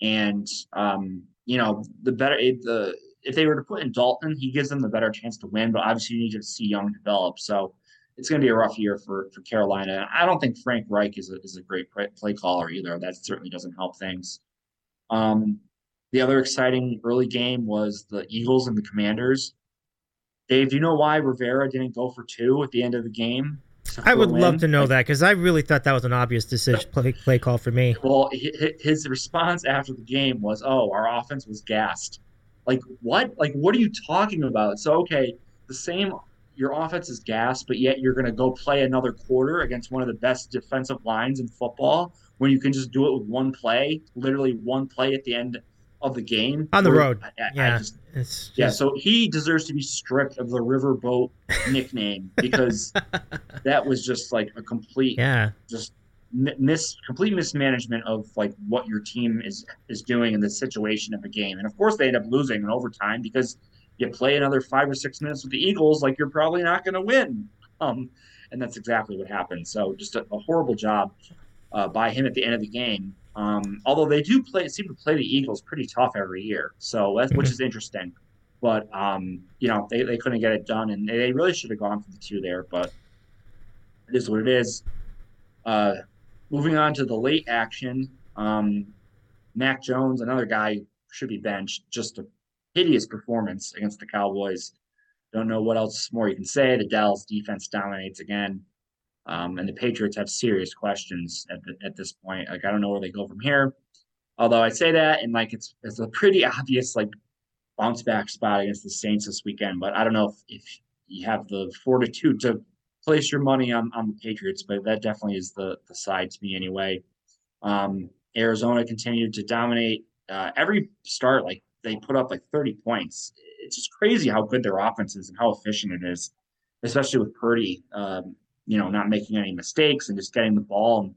And um, you know, the better the if they were to put in Dalton, he gives them the better chance to win. But obviously, you need to see Young develop. So it's going to be a rough year for for Carolina. I don't think Frank Reich is a, is a great play caller either. That certainly doesn't help things. Um, the other exciting early game was the Eagles and the Commanders. Dave, do you know why Rivera didn't go for two at the end of the game? I would love to know like, that because I really thought that was an obvious decision play, play call for me. Well, his response after the game was, "Oh, our offense was gassed." Like what? Like what are you talking about? So okay, the same your offense is gas, but yet you're going to go play another quarter against one of the best defensive lines in football when you can just do it with one play, literally one play at the end of the game on the road. I, yeah, just, just... yeah. So he deserves to be stripped of the riverboat nickname because that was just like a complete, yeah, just miss complete mismanagement of like what your team is is doing in the situation of a game. And of course, they end up losing in overtime because you play another five or six minutes with the Eagles, like you're probably not going to win. Um, and that's exactly what happened. So just a, a horrible job uh, by him at the end of the game. Um, although they do play, seem to play the Eagles pretty tough every year, so which mm-hmm. is interesting. But um, you know, they, they couldn't get it done, and they really should have gone for the two there. But it is what it is. Uh, moving on to the late action, um, Mac Jones, another guy should be benched. Just a hideous performance against the Cowboys. Don't know what else more you can say. The Dallas defense dominates again. Um, and the Patriots have serious questions at, the, at this point. Like I don't know where they go from here. Although I say that and like it's it's a pretty obvious like bounce back spot against the Saints this weekend. But I don't know if, if you have the fortitude to place your money on, on the Patriots, but that definitely is the the side to me anyway. Um, Arizona continued to dominate uh, every start. Like they put up like 30 points. It's just crazy how good their offense is and how efficient it is, especially with Purdy. Um, you know, not making any mistakes and just getting the ball in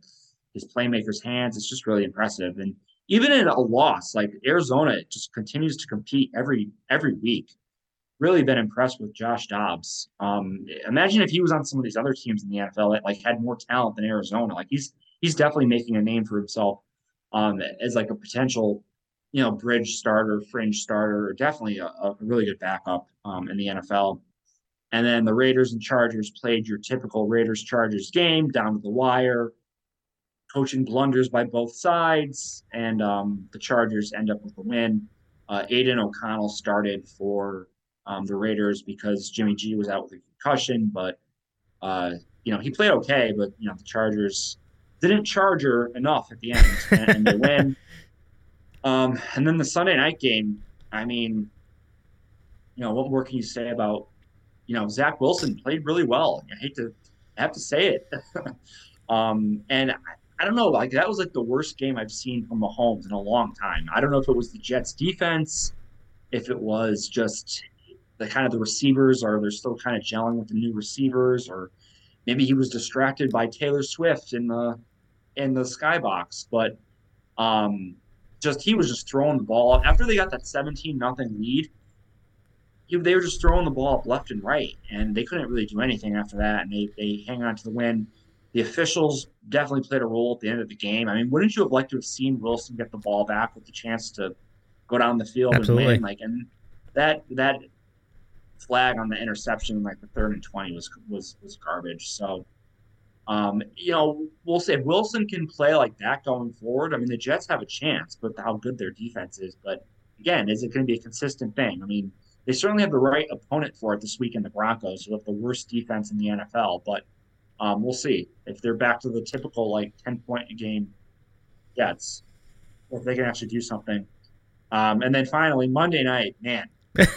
his playmakers' hands. It's just really impressive. And even in a loss, like Arizona just continues to compete every every week. Really been impressed with Josh Dobbs. Um, imagine if he was on some of these other teams in the NFL that like had more talent than Arizona. Like he's he's definitely making a name for himself um, as like a potential, you know, bridge starter, fringe starter, or definitely a, a really good backup um, in the NFL. And then the Raiders and Chargers played your typical Raiders Chargers game down to the wire, coaching blunders by both sides, and um, the Chargers end up with the win. Uh, Aidan O'Connell started for um, the Raiders because Jimmy G was out with a concussion, but uh, you know he played okay. But you know the Chargers didn't charger enough at the end, and, and they win. Um, and then the Sunday night game. I mean, you know, what more can you say about you know, Zach Wilson played really well. I hate to I have to say it. um, and I, I, don't know, like that was like the worst game I've seen from Mahomes in a long time. I don't know if it was the Jets defense, if it was just the kind of the receivers, or they're still kind of gelling with the new receivers, or maybe he was distracted by Taylor Swift in the in the skybox. But um, just he was just throwing the ball after they got that 17 nothing lead they were just throwing the ball up left and right, and they couldn't really do anything after that. And they they hang on to the win. The officials definitely played a role at the end of the game. I mean, wouldn't you have liked to have seen Wilson get the ball back with the chance to go down the field Absolutely. and win? Like, and that that flag on the interception, like the third and twenty, was was was garbage. So, um, you know, we'll say if Wilson can play like that going forward. I mean, the Jets have a chance but how good their defense is, but again, is it going to be a consistent thing? I mean, they certainly have the right opponent for it this week in the Broncos, who have the worst defense in the NFL. But um, we'll see if they're back to the typical like ten point a game Jets, or if they can actually do something. Um, and then finally Monday night, man. the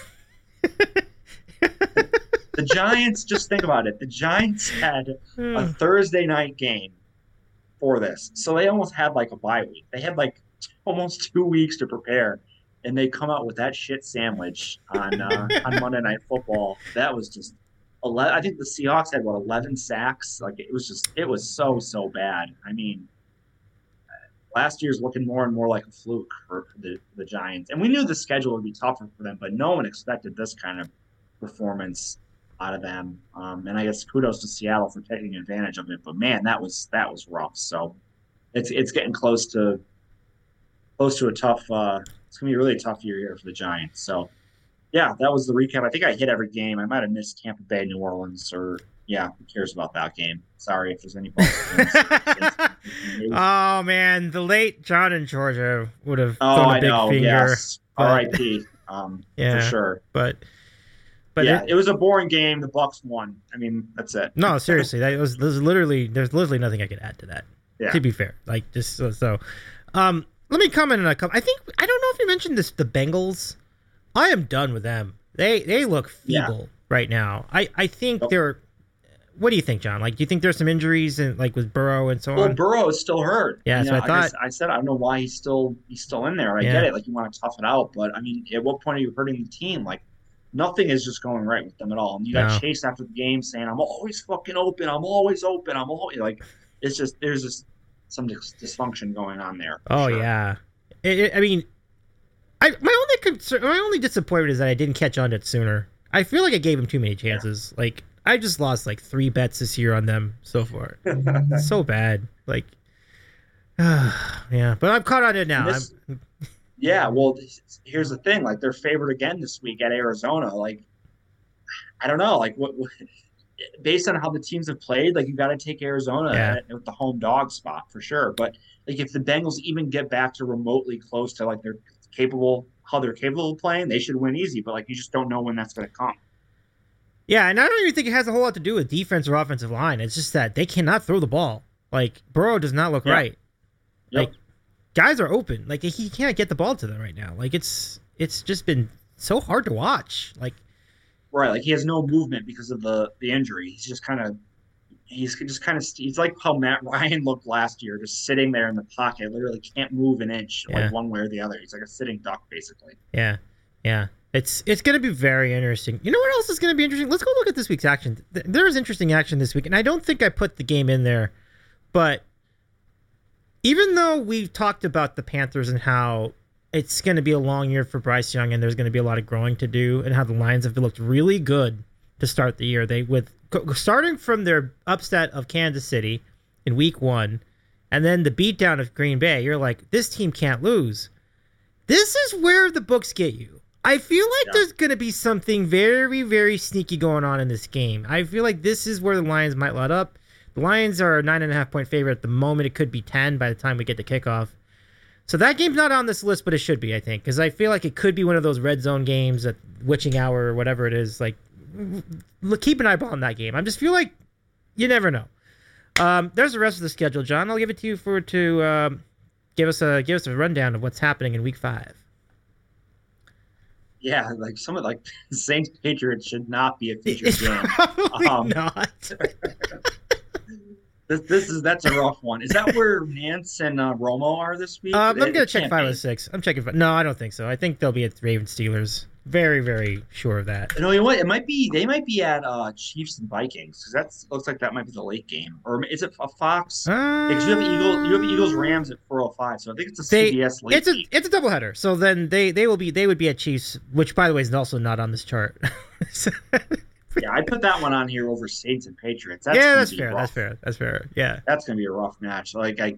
Giants, just think about it. The Giants had a hmm. Thursday night game for this. So they almost had like a bye week. They had like almost two weeks to prepare and they come out with that shit sandwich on uh, on Monday Night Football. That was just. 11, I think the Seahawks had what eleven sacks. Like it was just it was so so bad. I mean, last year's looking more and more like a fluke for the the Giants, and we knew the schedule would be tougher for them, but no one expected this kind of performance out of them. Um, and I guess kudos to Seattle for taking advantage of it. But man, that was that was rough. So it's it's getting close to close to a tough uh, it's gonna be a really tough year here for the Giants. So, yeah, that was the recap. I think I hit every game. I might have missed Tampa Bay, New Orleans, or yeah, who cares about that game? Sorry if there's any. oh man, the late John in Georgia would have. Oh, I know. Finger, yes. R.I.P. Um, yeah, for sure. But. But yeah, it, it, was a boring game. The Bucs won. I mean, that's it. No, seriously, that was, was literally there's literally nothing I could add to that. Yeah. To be fair, like just so, so um, let me comment on a couple. I think I don't know if you mentioned this. The Bengals. I am done with them. They they look feeble yeah. right now. I I think nope. they're. What do you think, John? Like, do you think there's some injuries and like with Burrow and so well, on? Well, Burrow is still hurt. Yeah, so I thought. I, I, said I don't know why he's still he's still in there. I yeah. get it. Like you want to tough it out, but I mean, at what point are you hurting the team? Like nothing is just going right with them at all. And you got no. Chase after the game saying, "I'm always fucking open. I'm always open. I'm always like." It's just there's just some dysfunction going on there. Oh sure. yeah, I mean, I my only concern, my only disappointment is that I didn't catch on to it sooner. I feel like I gave him too many chances. Yeah. Like I just lost like three bets this year on them so far. so bad. Like, uh, yeah. But I'm caught on it now. This, yeah. Well, here's the thing. Like they're favored again this week at Arizona. Like, I don't know. Like what, what based on how the teams have played, like you got to take Arizona Yeah. at- with the home dog spot for sure. But like if the Bengals even get back to remotely close to like they're capable, how they're capable of playing, they should win easy. But like you just don't know when that's going to come. Yeah, and I don't even think it has a whole lot to do with defense or offensive line. It's just that they cannot throw the ball. Like Burrow does not look Yeah. right. Yep. Like guys are open. Like he can't get the ball to them right now. Like it's it's just been so hard to watch. Like Right, like he has no movement because of the the injury. He's just kind of he's just kind of he's like how Matt Ryan looked last year, just sitting there in the pocket, literally can't move an inch, Yeah. like one way or the other. He's like a sitting duck, basically. yeah, yeah. It's it's gonna be very interesting. You know what else is gonna be interesting? Let's go look at this week's action. Th- There is interesting action this week, and I don't think I put the game in there, but even though we've talked about the Panthers and how it's going to be a long year for Bryce Young and there's going to be a lot of growing to do and how the Lions have looked really good to start the year. They with starting from their upset of Kansas City in week 1 and then the beatdown of Green Bay. You're like this team can't lose. This is where the books get you. I feel like Yeah. there's going to be something very very sneaky going on in this game. I feel like this is where the Lions might let up. The Lions are a nine and a half point favorite at the moment. It could be ten by the time we get the kickoff. So that game's not on this list, but it should be, I think, because I feel like it could be one of those red zone games at witching hour or whatever it is. Like, keep an eyeball on that game. I just feel like you never know. Um, there's the rest of the schedule, John. I'll give it to you for to um, give us a give us a rundown of what's happening in Week Five. Yeah, like some of like Saints Patriots should not be a featured game. probably Um, not. This this is that's a rough one. Is that where Nantz and uh, Romo are this week? Um, I'm It- gonna it check five be. or six. I'm checking. Five. No, I don't think so. I think they'll be at Ravens Steelers. Very, very sure of that. No, you know what? It might be. They might be at uh, Chiefs and Vikings because that looks like that might be the late game. Or is it a Fox? Uh, you have Eagle, you have Eagles Rams at 4:05, so I think it's a They- CBS late. It's a game. it's a doubleheader. So then they they will be they would be at Chiefs, which by the way is also not on this chart. yeah, I put that one on here over Saints and Patriots. That's yeah, that's fair. rough. That's fair. That's fair. Yeah. That's gonna be a rough match. Like I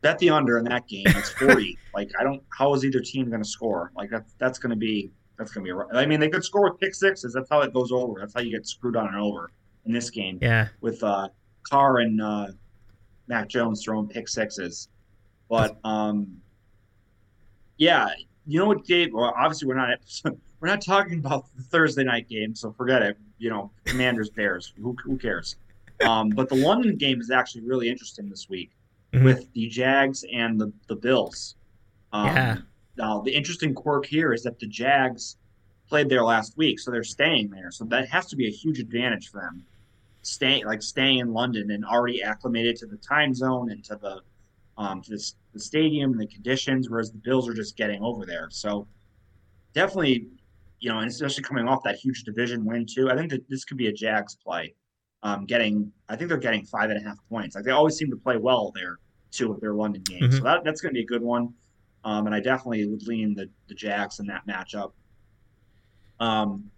bet the under in that game. It's 40. like I don't. How is either team gonna score? Like that's that's gonna be that's gonna be. A, rough- I mean, they could score with pick sixes. That's how it goes over. That's how you get screwed on and over in this game. Yeah. with uh, Carr and uh, Mac Jones throwing pick sixes. But um, yeah, you know what, Dave? Well, obviously we're not we're not talking about the Thursday night game, so forget it. You know, Commanders Bears. Who, who cares? Um, but the London game is actually really interesting this week Mhm. with the Jags and the the Bills. Um, Yeah. Now the interesting quirk here is that the Jags played there last week, so they're staying there. So that has to be a huge advantage for them staying like staying in London and already acclimated to the time zone and to the um to the, the stadium and the conditions, whereas the Bills are just getting over there. So definitely, you know, and especially coming off that huge division win too. I think that this could be a Jags play. Um, getting, I think they're getting five and a half points. Like they always seem to play well there too with their London games. So that, that's going to be a good one. Um, and I definitely would lean the the Jags in that matchup. Um,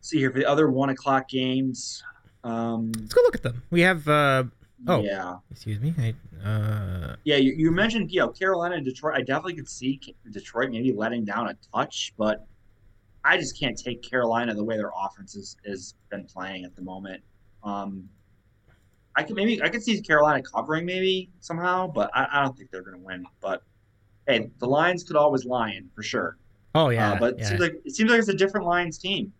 see here for the other one o'clock games. Um, Let's go look at them. We have. uh Oh. yeah, Excuse me. I, uh, yeah. You, you mentioned you know Carolina and Detroit. I definitely could see Detroit maybe letting down a touch, but I just can't take Carolina the way their offense is has been playing at the moment. Um, I could maybe I could see Carolina covering maybe somehow, but I, I don't think they're going to win. But hey, the Lions could always lion for sure. oh yeah. uh, but it yeah. seems like it seems like it's a different Lions team.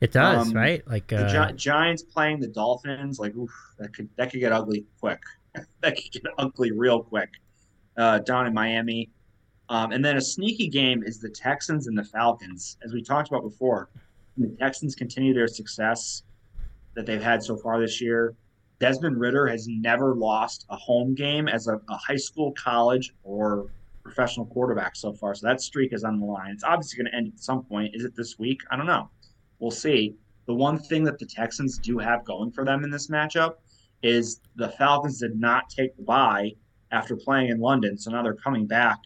it does, um, right? Like. The Uh, Gi- Giants playing the Dolphins, like oof, that could that could get ugly quick. that could get ugly real quick. Uh, down in Miami, um, and then a sneaky game is the Texans and the Falcons, as we talked about before. The Texans continue their success that they've had so far this year. Desmond Ridder has never lost a home game as a, a high school, college, or professional quarterback so far. So that streak is on the line. It's obviously going to end at some point. Is it this week? I don't know. We'll see. The one thing that the Texans do have going for them in this matchup is the Falcons did not take the bye after playing in London. So now they're coming back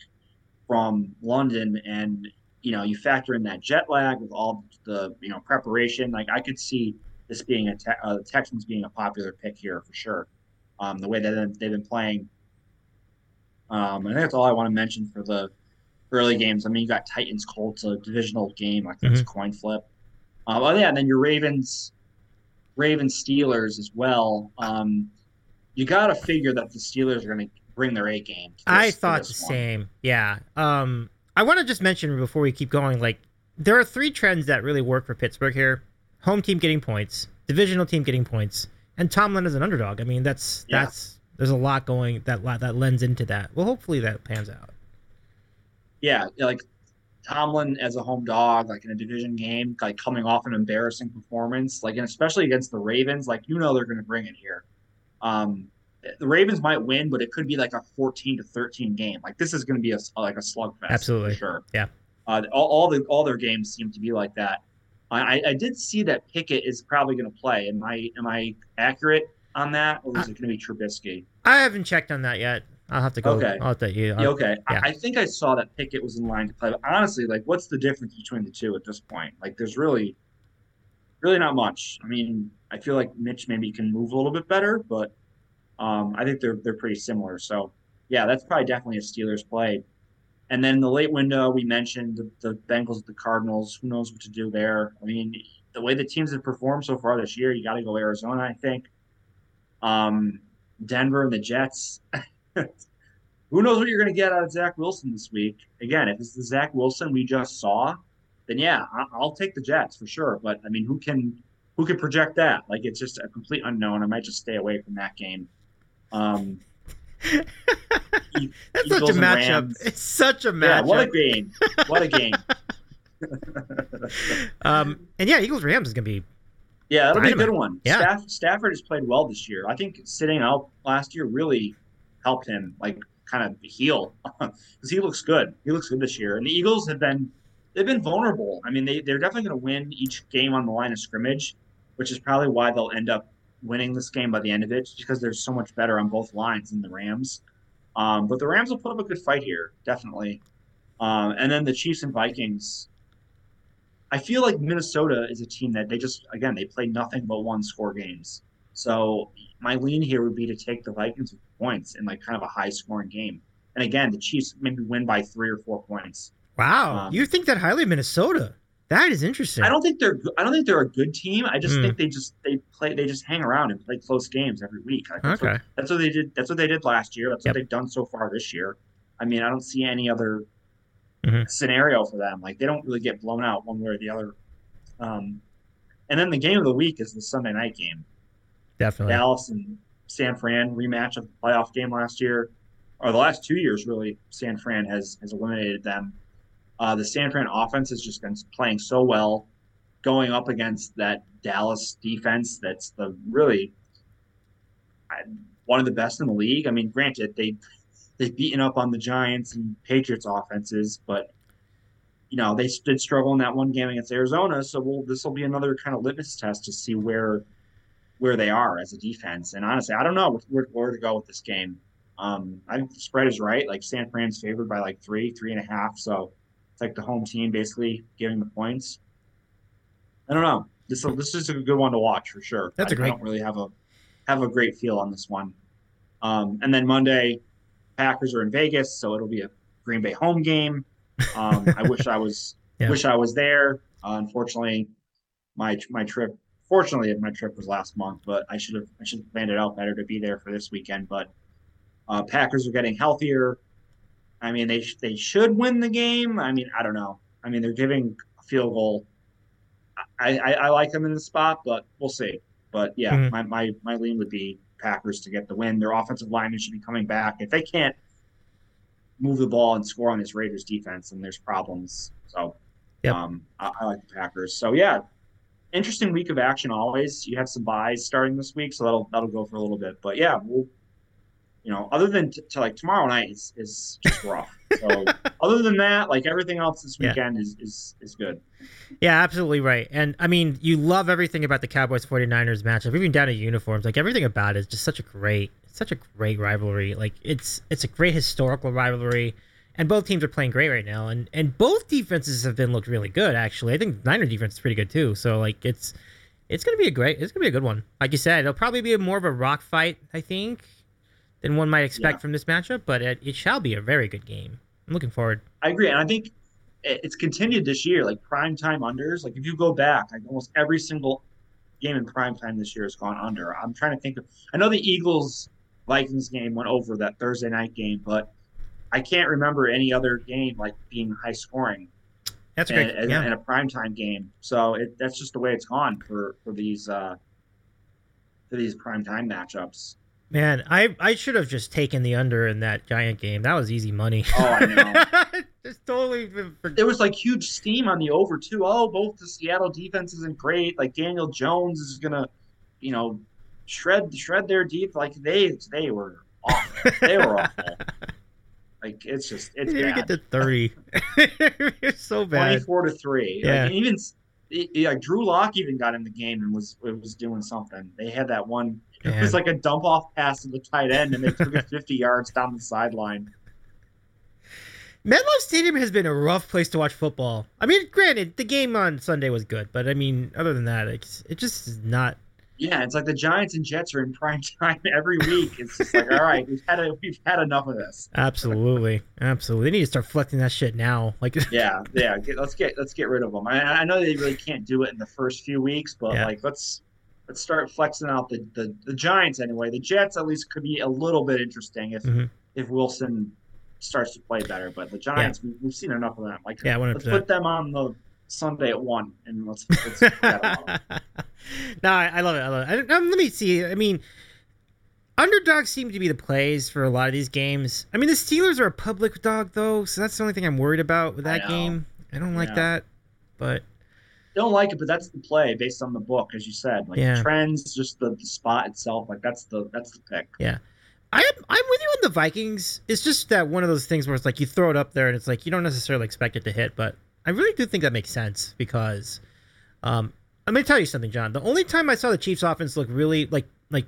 from London and you know, you factor in that jet lag with all the, you know, preparation. Like I could see this being a te- uh, Texans being a popular pick here for sure. Um, the way that they've been playing. Um, I think that's all I want to mention for the early games. I mean, you got Titans Colts, a divisional game. like it's a coin flip. Um, oh yeah, and then your Ravens, Ravens Steelers as well. Um, you got to figure that the Steelers are going to bring their A game. I thought the one. same. Yeah. Um, I want to just mention before we keep going, like there are three trends that really work for Pittsburgh here: home team getting points, divisional team getting points, and Tomlin as an underdog. I mean, that's Yeah. that's there's a lot going that that lends into that. Well, hopefully that pans out. Yeah, like Tomlin as a home dog, like in a division game, like coming off an embarrassing performance, like and especially against the Ravens, like you know they're going to bring it here. Um, the Ravens might win, but it could be like a 14 to 13 game. Like this is going to be a like a slugfest. Absolutely. for sure. Yeah. Uh, all, all the all their games seem to be like that. I, I did see that Pickett is probably going to play. Am I am I accurate on that, or is it going to be Trubisky? I haven't checked on that yet. I'll have to go. Okay. I'll have to, yeah, Yeah, okay. yeah. I, I think I saw that Pickett was in line to play. But honestly, like, what's the difference between the two at this point? Like, there's really, really not much. I mean, I feel like Mitch maybe can move a little bit better, but um, I think they're they're pretty similar. So, yeah, that's probably definitely a Steelers play. And then the late window, we mentioned the, the Bengals the Cardinals. Who knows what to do there? I mean, the way the teams have performed so far this year, you got to go Arizona, I think. Um, Denver and the Jets. Who knows what you're going to get out of Zach Wilson this week? Again, if it's the Zach Wilson we just saw, then yeah, I'll take the Jets for sure. But I mean, who can who can project that? Like, it's just a complete unknown. I might just stay away from that game. Um, E- That's Eagles such a matchup. Rams. It's such a yeah, matchup. what a game! What a game! um, and yeah, Eagles Rams is gonna be. Yeah, that'll be a good one. Yeah. Staff, Stafford has played well this year. I think sitting out last year really helped him, like, kind of heal because he looks good. He looks good this year. And the Eagles have been they've been vulnerable. I mean, they they're definitely going to win each game on the line of scrimmage, which is probably why they'll end up winning this game by the end of it, just because they're so much better on both lines than the Rams. Um, but the Rams will put up a good fight here, definitely. Um, and then the Chiefs and Vikings. I feel like Minnesota is a team that they just again they play nothing but one score games. So my lean here would be to take the Vikings with points in like kind of a high scoring game. And again, the Chiefs maybe win by three or four points. Wow, Um, you think that highly of Minnesota? That is interesting. I don't think they're I don't think they're a good team. I just Hmm. think they just they play they just hang around and play close games every week. Like, that's, Okay. what, that's what they did. That's what they did last year. That's Yep. what they've done so far this year. I mean, I don't see any other Mhm. scenario for them. Like they don't really get blown out one way or the other. Um, and then the game of the week is the Sunday night game. Definitely. Dallas and San Fran rematch of the playoff game last year, or the last two years, really. San Fran has has eliminated them. Uh, the San Fran offense has just been playing so well, going up against that Dallas defense. That's the really I- one of the best in the league. I mean, granted, they they've beaten up on the Giants and Patriots offenses, but you know they did struggle in that one game against Arizona. So we'll, this will be another kind of litmus test to see where where they are as a defense. And honestly, I don't know where, where to go with this game. Um, I think the spread is right. Like San Fran's favored by like three, three and a half. So it's like the home team basically giving the points. I don't know. This this is a good one to watch for sure. That's a a great- I don't really have a have a great feel on this one. Um, and then Monday, Packers are in Vegas, so it'll be a Green Bay home game. Um, I wish I was Yeah. wish I was there. Uh, unfortunately, my my trip. Fortunately, my trip was last month, but I should have I should have planned it out better to be there for this weekend. But uh, Packers are getting healthier. I mean, they they should win the game. I mean, I don't know. I mean, they're giving a field goal. I, I, I like them in the spot, but we'll see. But yeah, Mhm. my, my my lean would be Packers to get the win. Their offensive linemen should be coming back. If they can't move the ball and score on this Raiders defense, then there's problems. So Yep. um, I, I like the Packers. So yeah, interesting week of action always. You have some byes starting this week, so that'll that'll go for a little bit. But yeah, we'll you know, other than t- to like tomorrow night is, is just rough. So other than that, like everything else this Yeah. weekend is is is good. Yeah, absolutely right. And I mean, you love everything about the Cowboys 49ers matchup, even down to uniforms. Like everything about it is just such a great, such a great rivalry. Like it's it's a great historical rivalry. And both teams are playing great right now. And and both defenses have been looked really good actually. I think the Niner defense is pretty good too. So like it's it's gonna be a great it's gonna be a good one. Like you said, it'll probably be more of a rock fight, I think, than one might expect Yeah. from this matchup, but it, it shall be a very good game. I'm looking forward. I agree, and I think it's continued this year. Like prime time unders, like if you go back, like almost every single game in prime time this year has gone under. I'm trying to think of. I know the Eagles Vikings game went over that Thursday night game, but I can't remember any other game like being high scoring. That's a great. in, yeah. in a primetime game. So it, that's just the way it's gone for for these uh, for these primetime matchups. Man, I I should have just taken the under in that giant game. That was easy money. Oh, I know. just totally. For, There was like huge steam on the over too. Oh, both the Seattle defense isn't great. Like Daniel Jones is gonna, you know, shred shred their deep. Like they they were awful. they were awful. Like it's just they it's didn't bad. get to thirty. it's so bad. Twenty four to three. Yeah. Like, even it- yeah, Drew Lock even got in the game and was was doing something. They had that one. It was like a dump off pass to the tight end, and they took it fifty yards down the sideline. MetLife Stadium has been a rough place to watch football. I mean, granted, the game on Sunday was good, but I mean, other than that, it's it just is not. Yeah, it's like the Giants and Jets are in prime time every week. It's just like, all right, we've had a, we've had enough of this. Absolutely, absolutely. They need to start flexing that shit now. Like, Yeah, yeah. Get, let's get let's get rid of them. I, I know they really can't do it in the first few weeks, but Yeah. like let's let's start flexing out the, the the Giants anyway. The Jets at least could be a little bit interesting if Mhm. if Wilson starts to play better. But the Giants, we, we've seen enough of them. Like, yeah, let's put them on the Sunday at one, and let's. let's no, I, I love it. I love it. I, um, let me see. I mean, underdogs seem to be the plays for a lot of these games. I mean, the Steelers are a public dog though, so that's the only thing I'm worried about with that know. game. I don't like Yeah. that, but Don't like it, but that's the play based on the book, as you said. Like Yeah. trends, just the, the spot itself. Like that's the that's the pick. Yeah. I am, I'm with you on the Vikings. It's just that one of those things where it's like you throw it up there and it's like you don't necessarily expect it to hit, but I really do think that makes sense because um I'm gonna tell you something, John. The only time I saw the Chiefs offense look really like like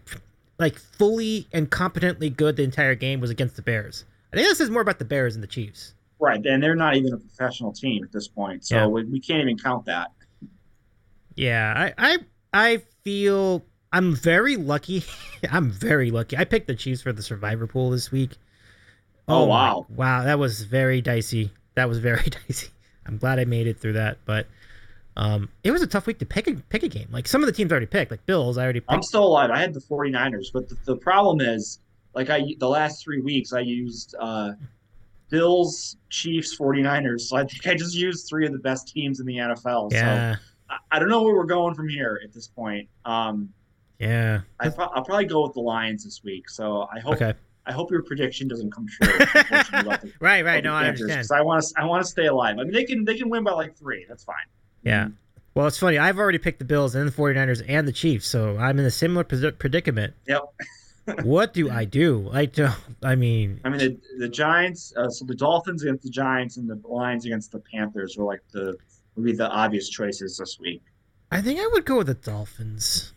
like fully and competently good the entire game was against the Bears. I think this is more about the Bears than the Chiefs. Right, and they're not even a professional team at this point, so Yeah. we, we can't even count that. Yeah, I I I feel I'm very lucky. I'm very lucky. I picked the Chiefs for the survivor pool this week. Oh, my- wow. Wow, that was very dicey. That was very dicey. I'm glad I made it through that, but um it was a tough week to pick a pick a game. Like some of the teams I already picked, like Bills, I already I'm still alive. I had the 49ers, but the, the problem is, like I the last three weeks, I used uh, Bills, Chiefs, 49ers. So I think I just used three of the best teams in the NFL. So yeah. I, I don't know where we're going from here at this point. Um, Yeah. I pro- I'll probably go with the Lions this week. So I hope Okay. I hope your prediction doesn't come true. the- Right, right. No, I Panthers, understand. 'cause I want to I want to stay alive. I mean, they can they can win by like three. That's fine. Yeah. Well, it's funny. I've already picked the Bills and the 49ers and the Chiefs, so I'm in a similar predicament. Yep. what do I do? I don't. I mean, I mean, the, the Giants. Uh, so the Dolphins against the Giants and the Lions against the Panthers were like the would be the obvious choices this week. I think I would go with the Dolphins,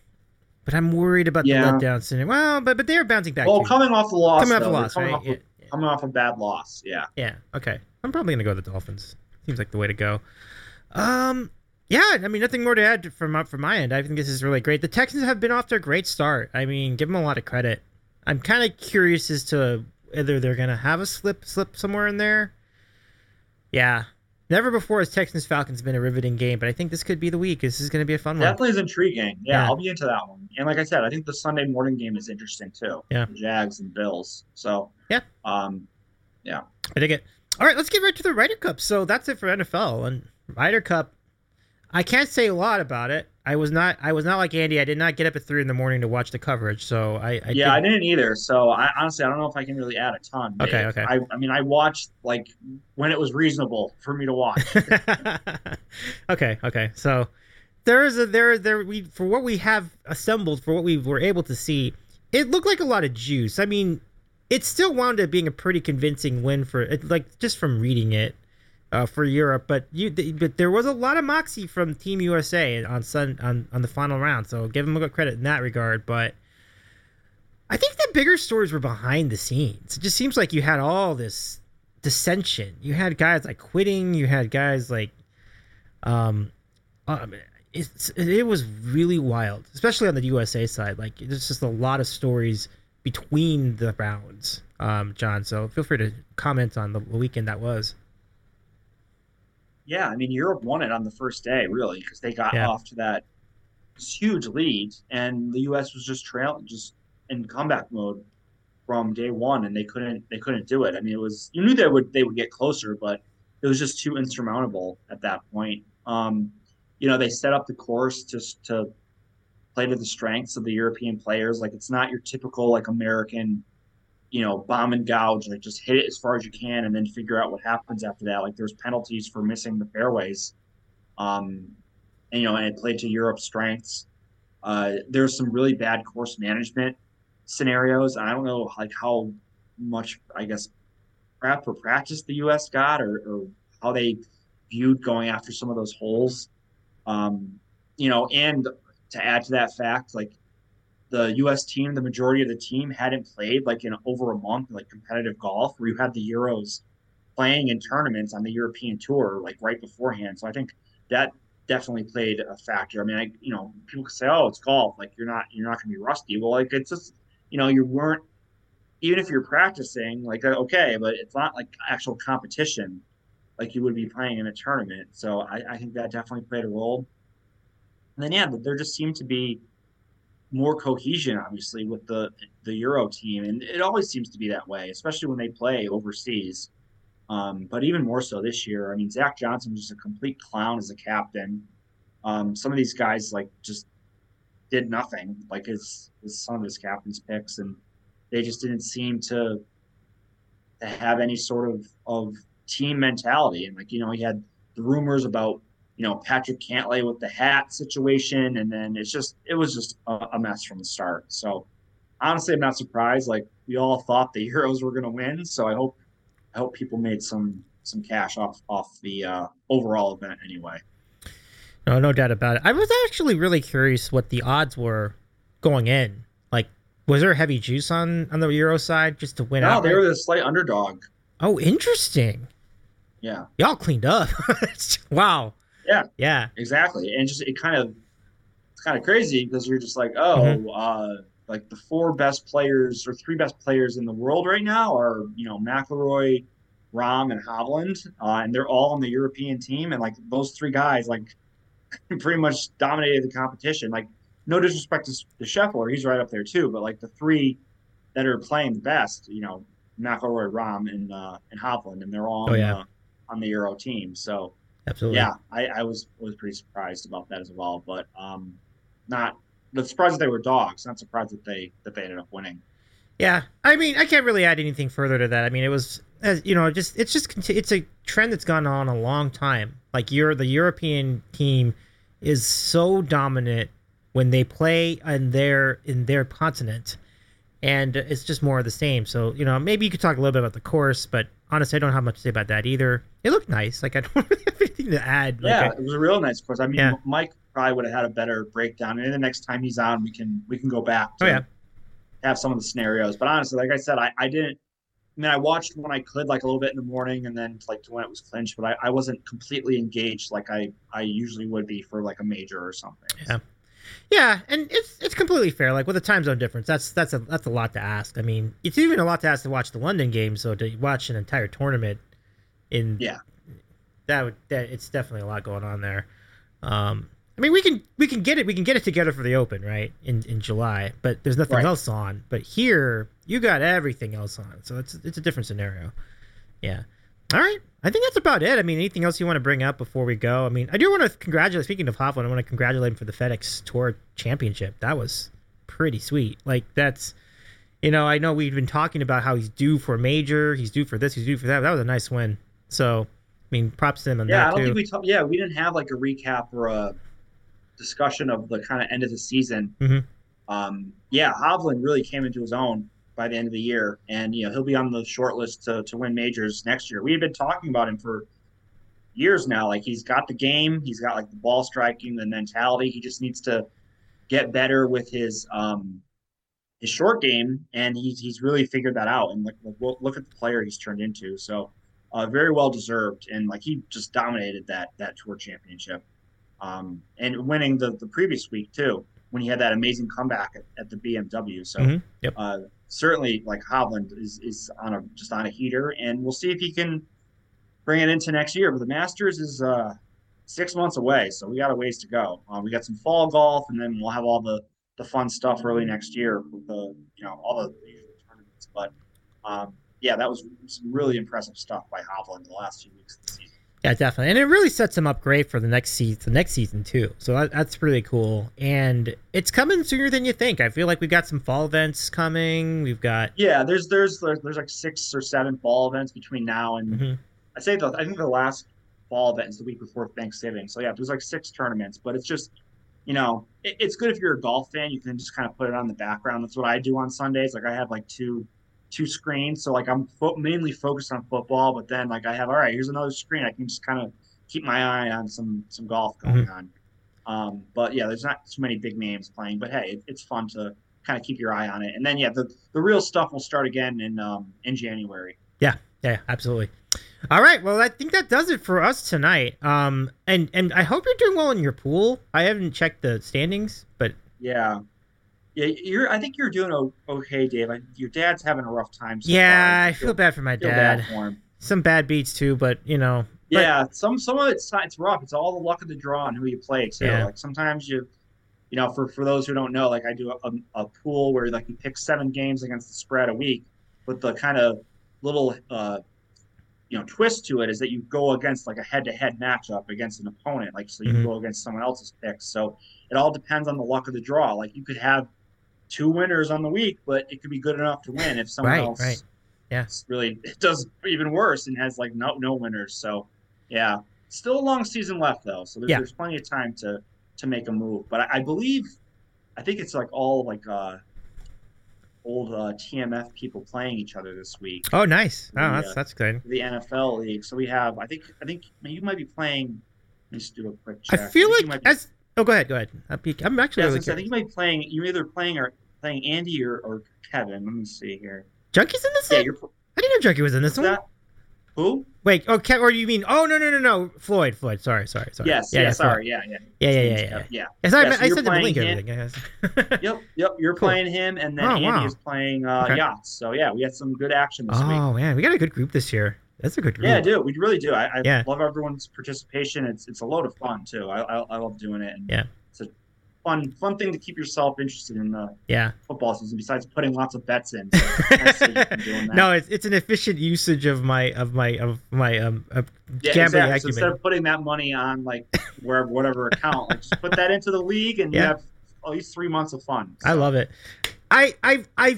but I'm worried about Yeah. the letdown syndrome. Well, but but they're bouncing back. Well, too. coming off the loss, coming off though, they're loss, coming right? Off Yeah, a, coming off a bad loss. Yeah. yeah. Okay. I'm probably gonna go with the Dolphins. Seems like the way to go. Um. Yeah, I mean nothing more to add from from my end. I think this is really great. The Texans have been off to a great start. I mean, give them a lot of credit. I'm kind of curious as to whether they're gonna have a slip slip somewhere in there. Yeah, never before has Texans Falcons been a riveting game, but I think this could be the week. This is gonna be a fun one. Definitely is intriguing. Yeah, Yeah. I'll be into that one. And like I said, I think the Sunday morning game is interesting too. Yeah. The Jags and Bills. So Yeah. Um. Yeah, I dig it. All right, let's get right to the Ryder Cup. So that's it for NFL and Ryder Cup. I can't say a lot about it. I was not. I was not like Andy. I did not get up at three in the morning to watch the coverage. So I. I yeah, I didn't- didn't either. So I honestly, I don't know if I can really add a ton. Okay, okay. I, I mean, I watched like when it was reasonable for me to watch. okay. Okay. So there is a there there we for what we have assembled for what we were able to see. It looked like a lot of juice. I mean, it still wound up being a pretty convincing win for. Like just from reading it. Uh, for Europe, but you, but there was a lot of moxie from Team USA on Sun on, on the final round. So give them a good credit in that regard. But I think the bigger stories were behind the scenes. It just seems like you had all this dissension. You had guys like quitting. You had guys like, um, um it's, it was really wild, especially on the USA side. Like there's just a lot of stories between the rounds, um, John. So feel free to comment on the weekend that was. Yeah, I mean Europe won it on the first day, really, because they got Yeah. off to that huge lead, and the U.S. was just trail just in comeback mode from day one, and they couldn't they couldn't do it. I mean, it was you knew they would they would get closer, but it was just too insurmountable at that point. Um, you know, they set up the course just to play to the strengths of the European players. Like it's not your typical like American, you know, bomb and gouge, like just hit it as far as you can and then figure out what happens after that. Like there's penalties for missing the fairways. Um, and you know, and it played to Europe's strengths. Uh, there's some really bad course management scenarios. I don't know like how much I guess prep or practice the U.S. got, or, or how they viewed going after some of those holes. Um, you know, and to add to that fact, like the U.S. team, the majority of the team hadn't played like in over a month, like competitive golf, where you had the Euros playing in tournaments on the European tour, like right beforehand. So I think that definitely played a factor. I mean, I you know people could say, oh, it's golf, like you're not you're not going to be rusty. Well, like it's just you know you weren't even if you're practicing, like uh, okay, but it's not like actual competition like you would be playing in a tournament. So I, I think that definitely played a role. And then yeah, there just seemed to be more cohesion, obviously, with the the Euro team, and it always seems to be that way, especially when they play overseas. Um, but even more so this year. I mean, Zach Johnson was just a complete clown as a captain. Um, some of these guys like just did nothing, like his, his some of his captain's picks, and they just didn't seem to to have any sort of of team mentality. And like you know, he had the rumors about you know Patrick Cantlay with the hat situation, and then it's just it was just a, mess from the start. So honestly, I'm not surprised. Like we all thought the Euros were going to win, so I hope I hope people made some some cash off off the uh, overall event anyway. No, no doubt about it. I was actually really curious what the odds were going in. Like, was there heavy juice on on the Euro side just to win no, out? they were the slight underdog. Oh, interesting. Yeah. Y'all cleaned up. wow. Yeah. Yeah. Exactly. And just it kind of it's kind of crazy because you're just like, oh, mm-hmm. uh, like the four best players or three best players in the world right now are you know McIlroy, Rahm, and Hovland, uh, and they're all on the European team, and like those three guys like pretty much dominated the competition. Like no disrespect to, to Scheffler, he's right up there too, but like the three that are playing the best, you know, McIlroy, Rahm, and uh, and Hovland, and they're all oh, yeah. on, the, on the Euro team. So absolutely, yeah, I, I was was pretty surprised about that as well, but um, not but surprised that they were dogs. Not surprised that they that they ended up winning. Yeah, I mean, I can't really add anything further to that. I mean, it was, as you know, just it's just it's a trend that's gone on a long time. Like you're the European team is so dominant when they play in their in their continent, and it's just more of the same. So you know, maybe you could talk a little bit about the course, but honestly, I don't have much to say about that either. It looked nice. Like I don't really have anything to add. Yeah, like, it was a real nice course. I mean, yeah. Mike probably would have had a better breakdown. And the next time he's on, we can we can go back to oh, yeah. have some of the scenarios. But honestly, like I said, I, I didn't. I mean, I watched when I could, like a little bit in the morning, and then like to when it was clinched. But I, I wasn't completely engaged like I I usually would be for like a major or something. Yeah. Yeah, and it's it's completely fair. Like with the time zone difference, that's that's a that's a lot to ask. I mean, it's even a lot to ask to watch the London game. So to watch an entire tournament in yeah, that would that it's definitely a lot going on there. Um, I mean, we can we can get it we can get it together for the Open, right? In in July, but there's nothing right. else on. But here, you got everything else on, so it's it's a different scenario. Yeah. All right. I think that's about it. I mean, anything else you want to bring up before we go? I mean, I do want to congratulate. Speaking of Hovland, I want to congratulate him for the FedEx Tour Championship. That was pretty sweet. Like that's, you know, I know we've been talking about how he's due for a major, he's due for this, he's due for that. That was a nice win. So, I mean, props to him on yeah, that I don't too. think we talked. Yeah, we didn't have like a recap or a discussion of the kind of end of the season. Mm-hmm. Um, yeah, Hovland really came into his own by the end of the year, and you know he'll be on the short list to to win majors next year. We've been talking about him for years now. Like he's got the game, he's got like the ball striking, the mentality. He just needs to get better with his um his short game, and he's he's really figured that out. And look look at the player he's turned into. So uh, very well deserved, and like he just dominated that that tour championship um, and winning the, the previous week too when he had that amazing comeback at, at the BMW. So mm-hmm. yep. uh, certainly like Hovland is, is on a just on a heater, and we'll see if he can bring it into next year. But the Masters is uh, six months away, so we got a ways to go. Uh, we got some fall golf, and then we'll have all the the fun stuff early next year with the you know all the usual tournaments. But um, yeah, that was some really impressive stuff by Hovland the last few weeks of the season. Yeah, definitely, and it really sets him up great for the next season, the next season too. So that, that's really cool, and it's coming sooner than you think. I feel like we've got some fall events coming. We've got yeah, there's there's there's, there's like six or seven fall events between now and Mhm. I say the I think the last fall event is the week before Thanksgiving. So yeah, there's like six tournaments, but it's just you know it, it's good if you're a golf fan. You can just kind of put it on the background. That's what I do on Sundays. Like I have like two two screens, so like I'm fo- mainly focused on football, but then like I have all right, here's another screen. I can just kind of keep my eye on some some golf going on. Um, but yeah, there's not too many big names playing, but hey, it, it's fun to kind of keep your eye on it. And then yeah, the the real stuff will start again in um in January. Yeah, yeah, absolutely. All right, well, I think that does it for us tonight. Um, and and I hope you're doing well in your pool. I haven't checked the standings, but Yeah. Yeah, you're. I think you're doing okay, Dave. I, your dad's having a rough time. So yeah, far. I feel bad for my feel dad. bad for. Some bad beats too, but you know, But- Yeah, some some of it's it's rough. It's all the luck of the draw and who you play too. Yeah. Like sometimes you, you know, for for those who don't know, like I do a, a pool where like you pick seven games against the spread a week, but the kind of little uh, you know twist to it is that you go against like a head to head matchup against an opponent. Like so you Mhm. go against someone else's picks. So it all depends on the luck of the draw. Like you could have two winners on the week, but it could be good enough to win if someone Right, else right. Yeah. really it does even worse and has like no no winners. So yeah, still a long season left though, so there's, Yeah. there's plenty of time to to make a move. But I, I believe, I think it's like all like uh old uh, TMF people playing each other this week, oh, nice. Oh, that's that's good. the NFL league. So we have, I think, I think you might be playing. Let me just do a quick check. I feel you like as oh, go ahead, go ahead. I'm actually yeah, really I think you might be playing. You're either playing or playing Andy or, or Kevin. Let me see here. Junkie's in this Yeah, one. you're I didn't know Junkie was in this is one. that who? Wait, okay, or you mean? Oh no, no, no, no, Floyd, Floyd. Sorry, sorry, sorry. Yes, yeah, yeah, yeah, sorry, yeah, yeah, Yeah, yeah, yeah, yeah. Yeah. Yes, I, Yeah, so I you're the link playing and everything. Yep, yep. You're Cool. playing him, and then Oh, Andy wow. is playing uh, Okay. yachts. So yeah, we had some good action this week. oh man, we got a good group this year. That's a good group. Yeah, I do. We really do. I, I Yeah. love everyone's participation. It's it's a load of fun too. I I, I love doing it. And Yeah. it's a fun fun thing to keep yourself interested in the Yeah. football season. Besides putting lots of bets in. So it's nice that you've been doing that. no, it's it's an efficient usage of my of my of my um of Yeah, gambling exactly. So instead of putting that money on like wherever whatever account, like just put that into the league, and you have at least three months of fun. I love it. I I I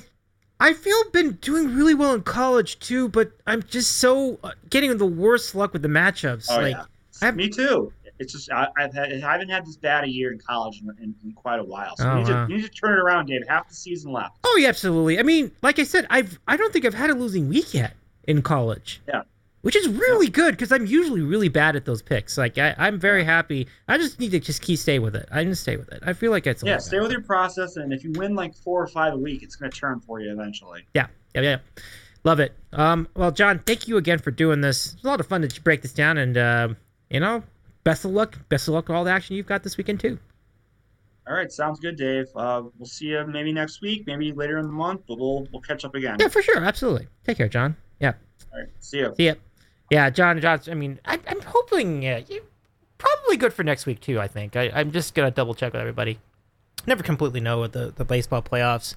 I feel been doing really well in college too, but I'm just so uh, getting the worst luck with the matchups. Oh like yeah, I've- me too. It's just I, I've had, I haven't had this bad a year in college in, in, in quite a while. So Oh, you, need wow. to, you need to turn it around, Dave. Half the season left. Oh yeah, absolutely. I mean, like I said, I've I don't think I've had a losing week yet in college. Yeah. Which is really good because I'm usually really bad at those picks. Like I, I'm very happy. I just need to just keep stay with it. I just stay with it. I feel like it's a Yeah, stay better. with your process, and if you win like four or five a week, it's going to turn for you eventually. Yeah, yeah, yeah. Love it. Um, well, John, thank you again for doing this. It's a lot of fun to break this down, and um, you know, best of luck. Best of luck with all the action you've got this weekend too. All right, sounds good, Dave. Uh, we'll see you maybe next week, maybe later in the month, but we'll we'll catch up again. Yeah, for sure. Absolutely. Take care, John. Yeah. All right, see you. See ya. Yeah, John. John. I mean, I, I'm hoping. You, probably good for next week too. I think. I, I'm just gonna double check with everybody. Never completely know with the the baseball playoffs.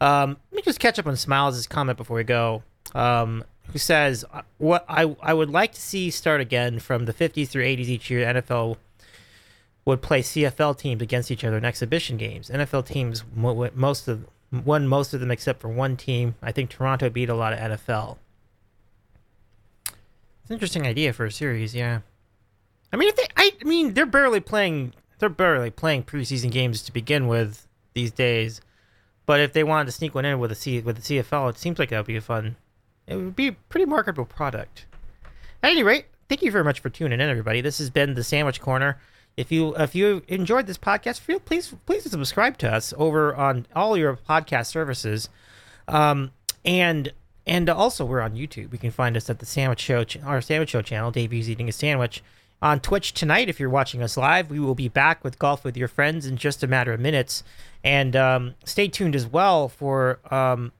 Um, let me just catch up on Smiles' comment before we go. Um, who says uh, what I I would like to see start again from the 50s through 80s each year. NFL would play CFL teams against each other in exhibition games. NFL teams mo- mo- most of won most of them except for one team. I think Toronto beat a lot of NFL. It's an interesting idea for a series, yeah. I mean, if they, I, mean, they're barely playing. They're barely playing preseason games to begin with these days. But if they wanted to sneak one in with a C with the CFL, it seems like that would be a fun. It would be a pretty marketable product. At any rate, thank you very much for tuning in, everybody. This has been the Sandwich Corner. If you if you enjoyed this podcast, feel please please subscribe to us over on all your podcast services, um, and and also we're on YouTube. You can find us at the Sandwich Show, ch- our Sandwich Show channel. Davey's eating a sandwich. On Twitch tonight, if you're watching us live, we will be back with golf with your friends in just a matter of minutes. And um, stay tuned as well for um,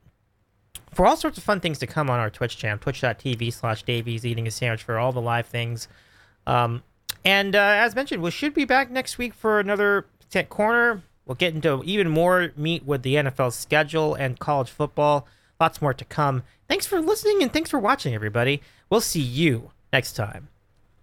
for all sorts of fun things to come on our Twitch channel, twitch.tv slash Davey's eating a sandwich for all the live things. Um, And uh, as mentioned, we should be back next week for another Tech Corner. We'll get into even more meat with the NFL schedule and college football. Lots more to come. Thanks for listening and thanks for watching, everybody. We'll see you next time.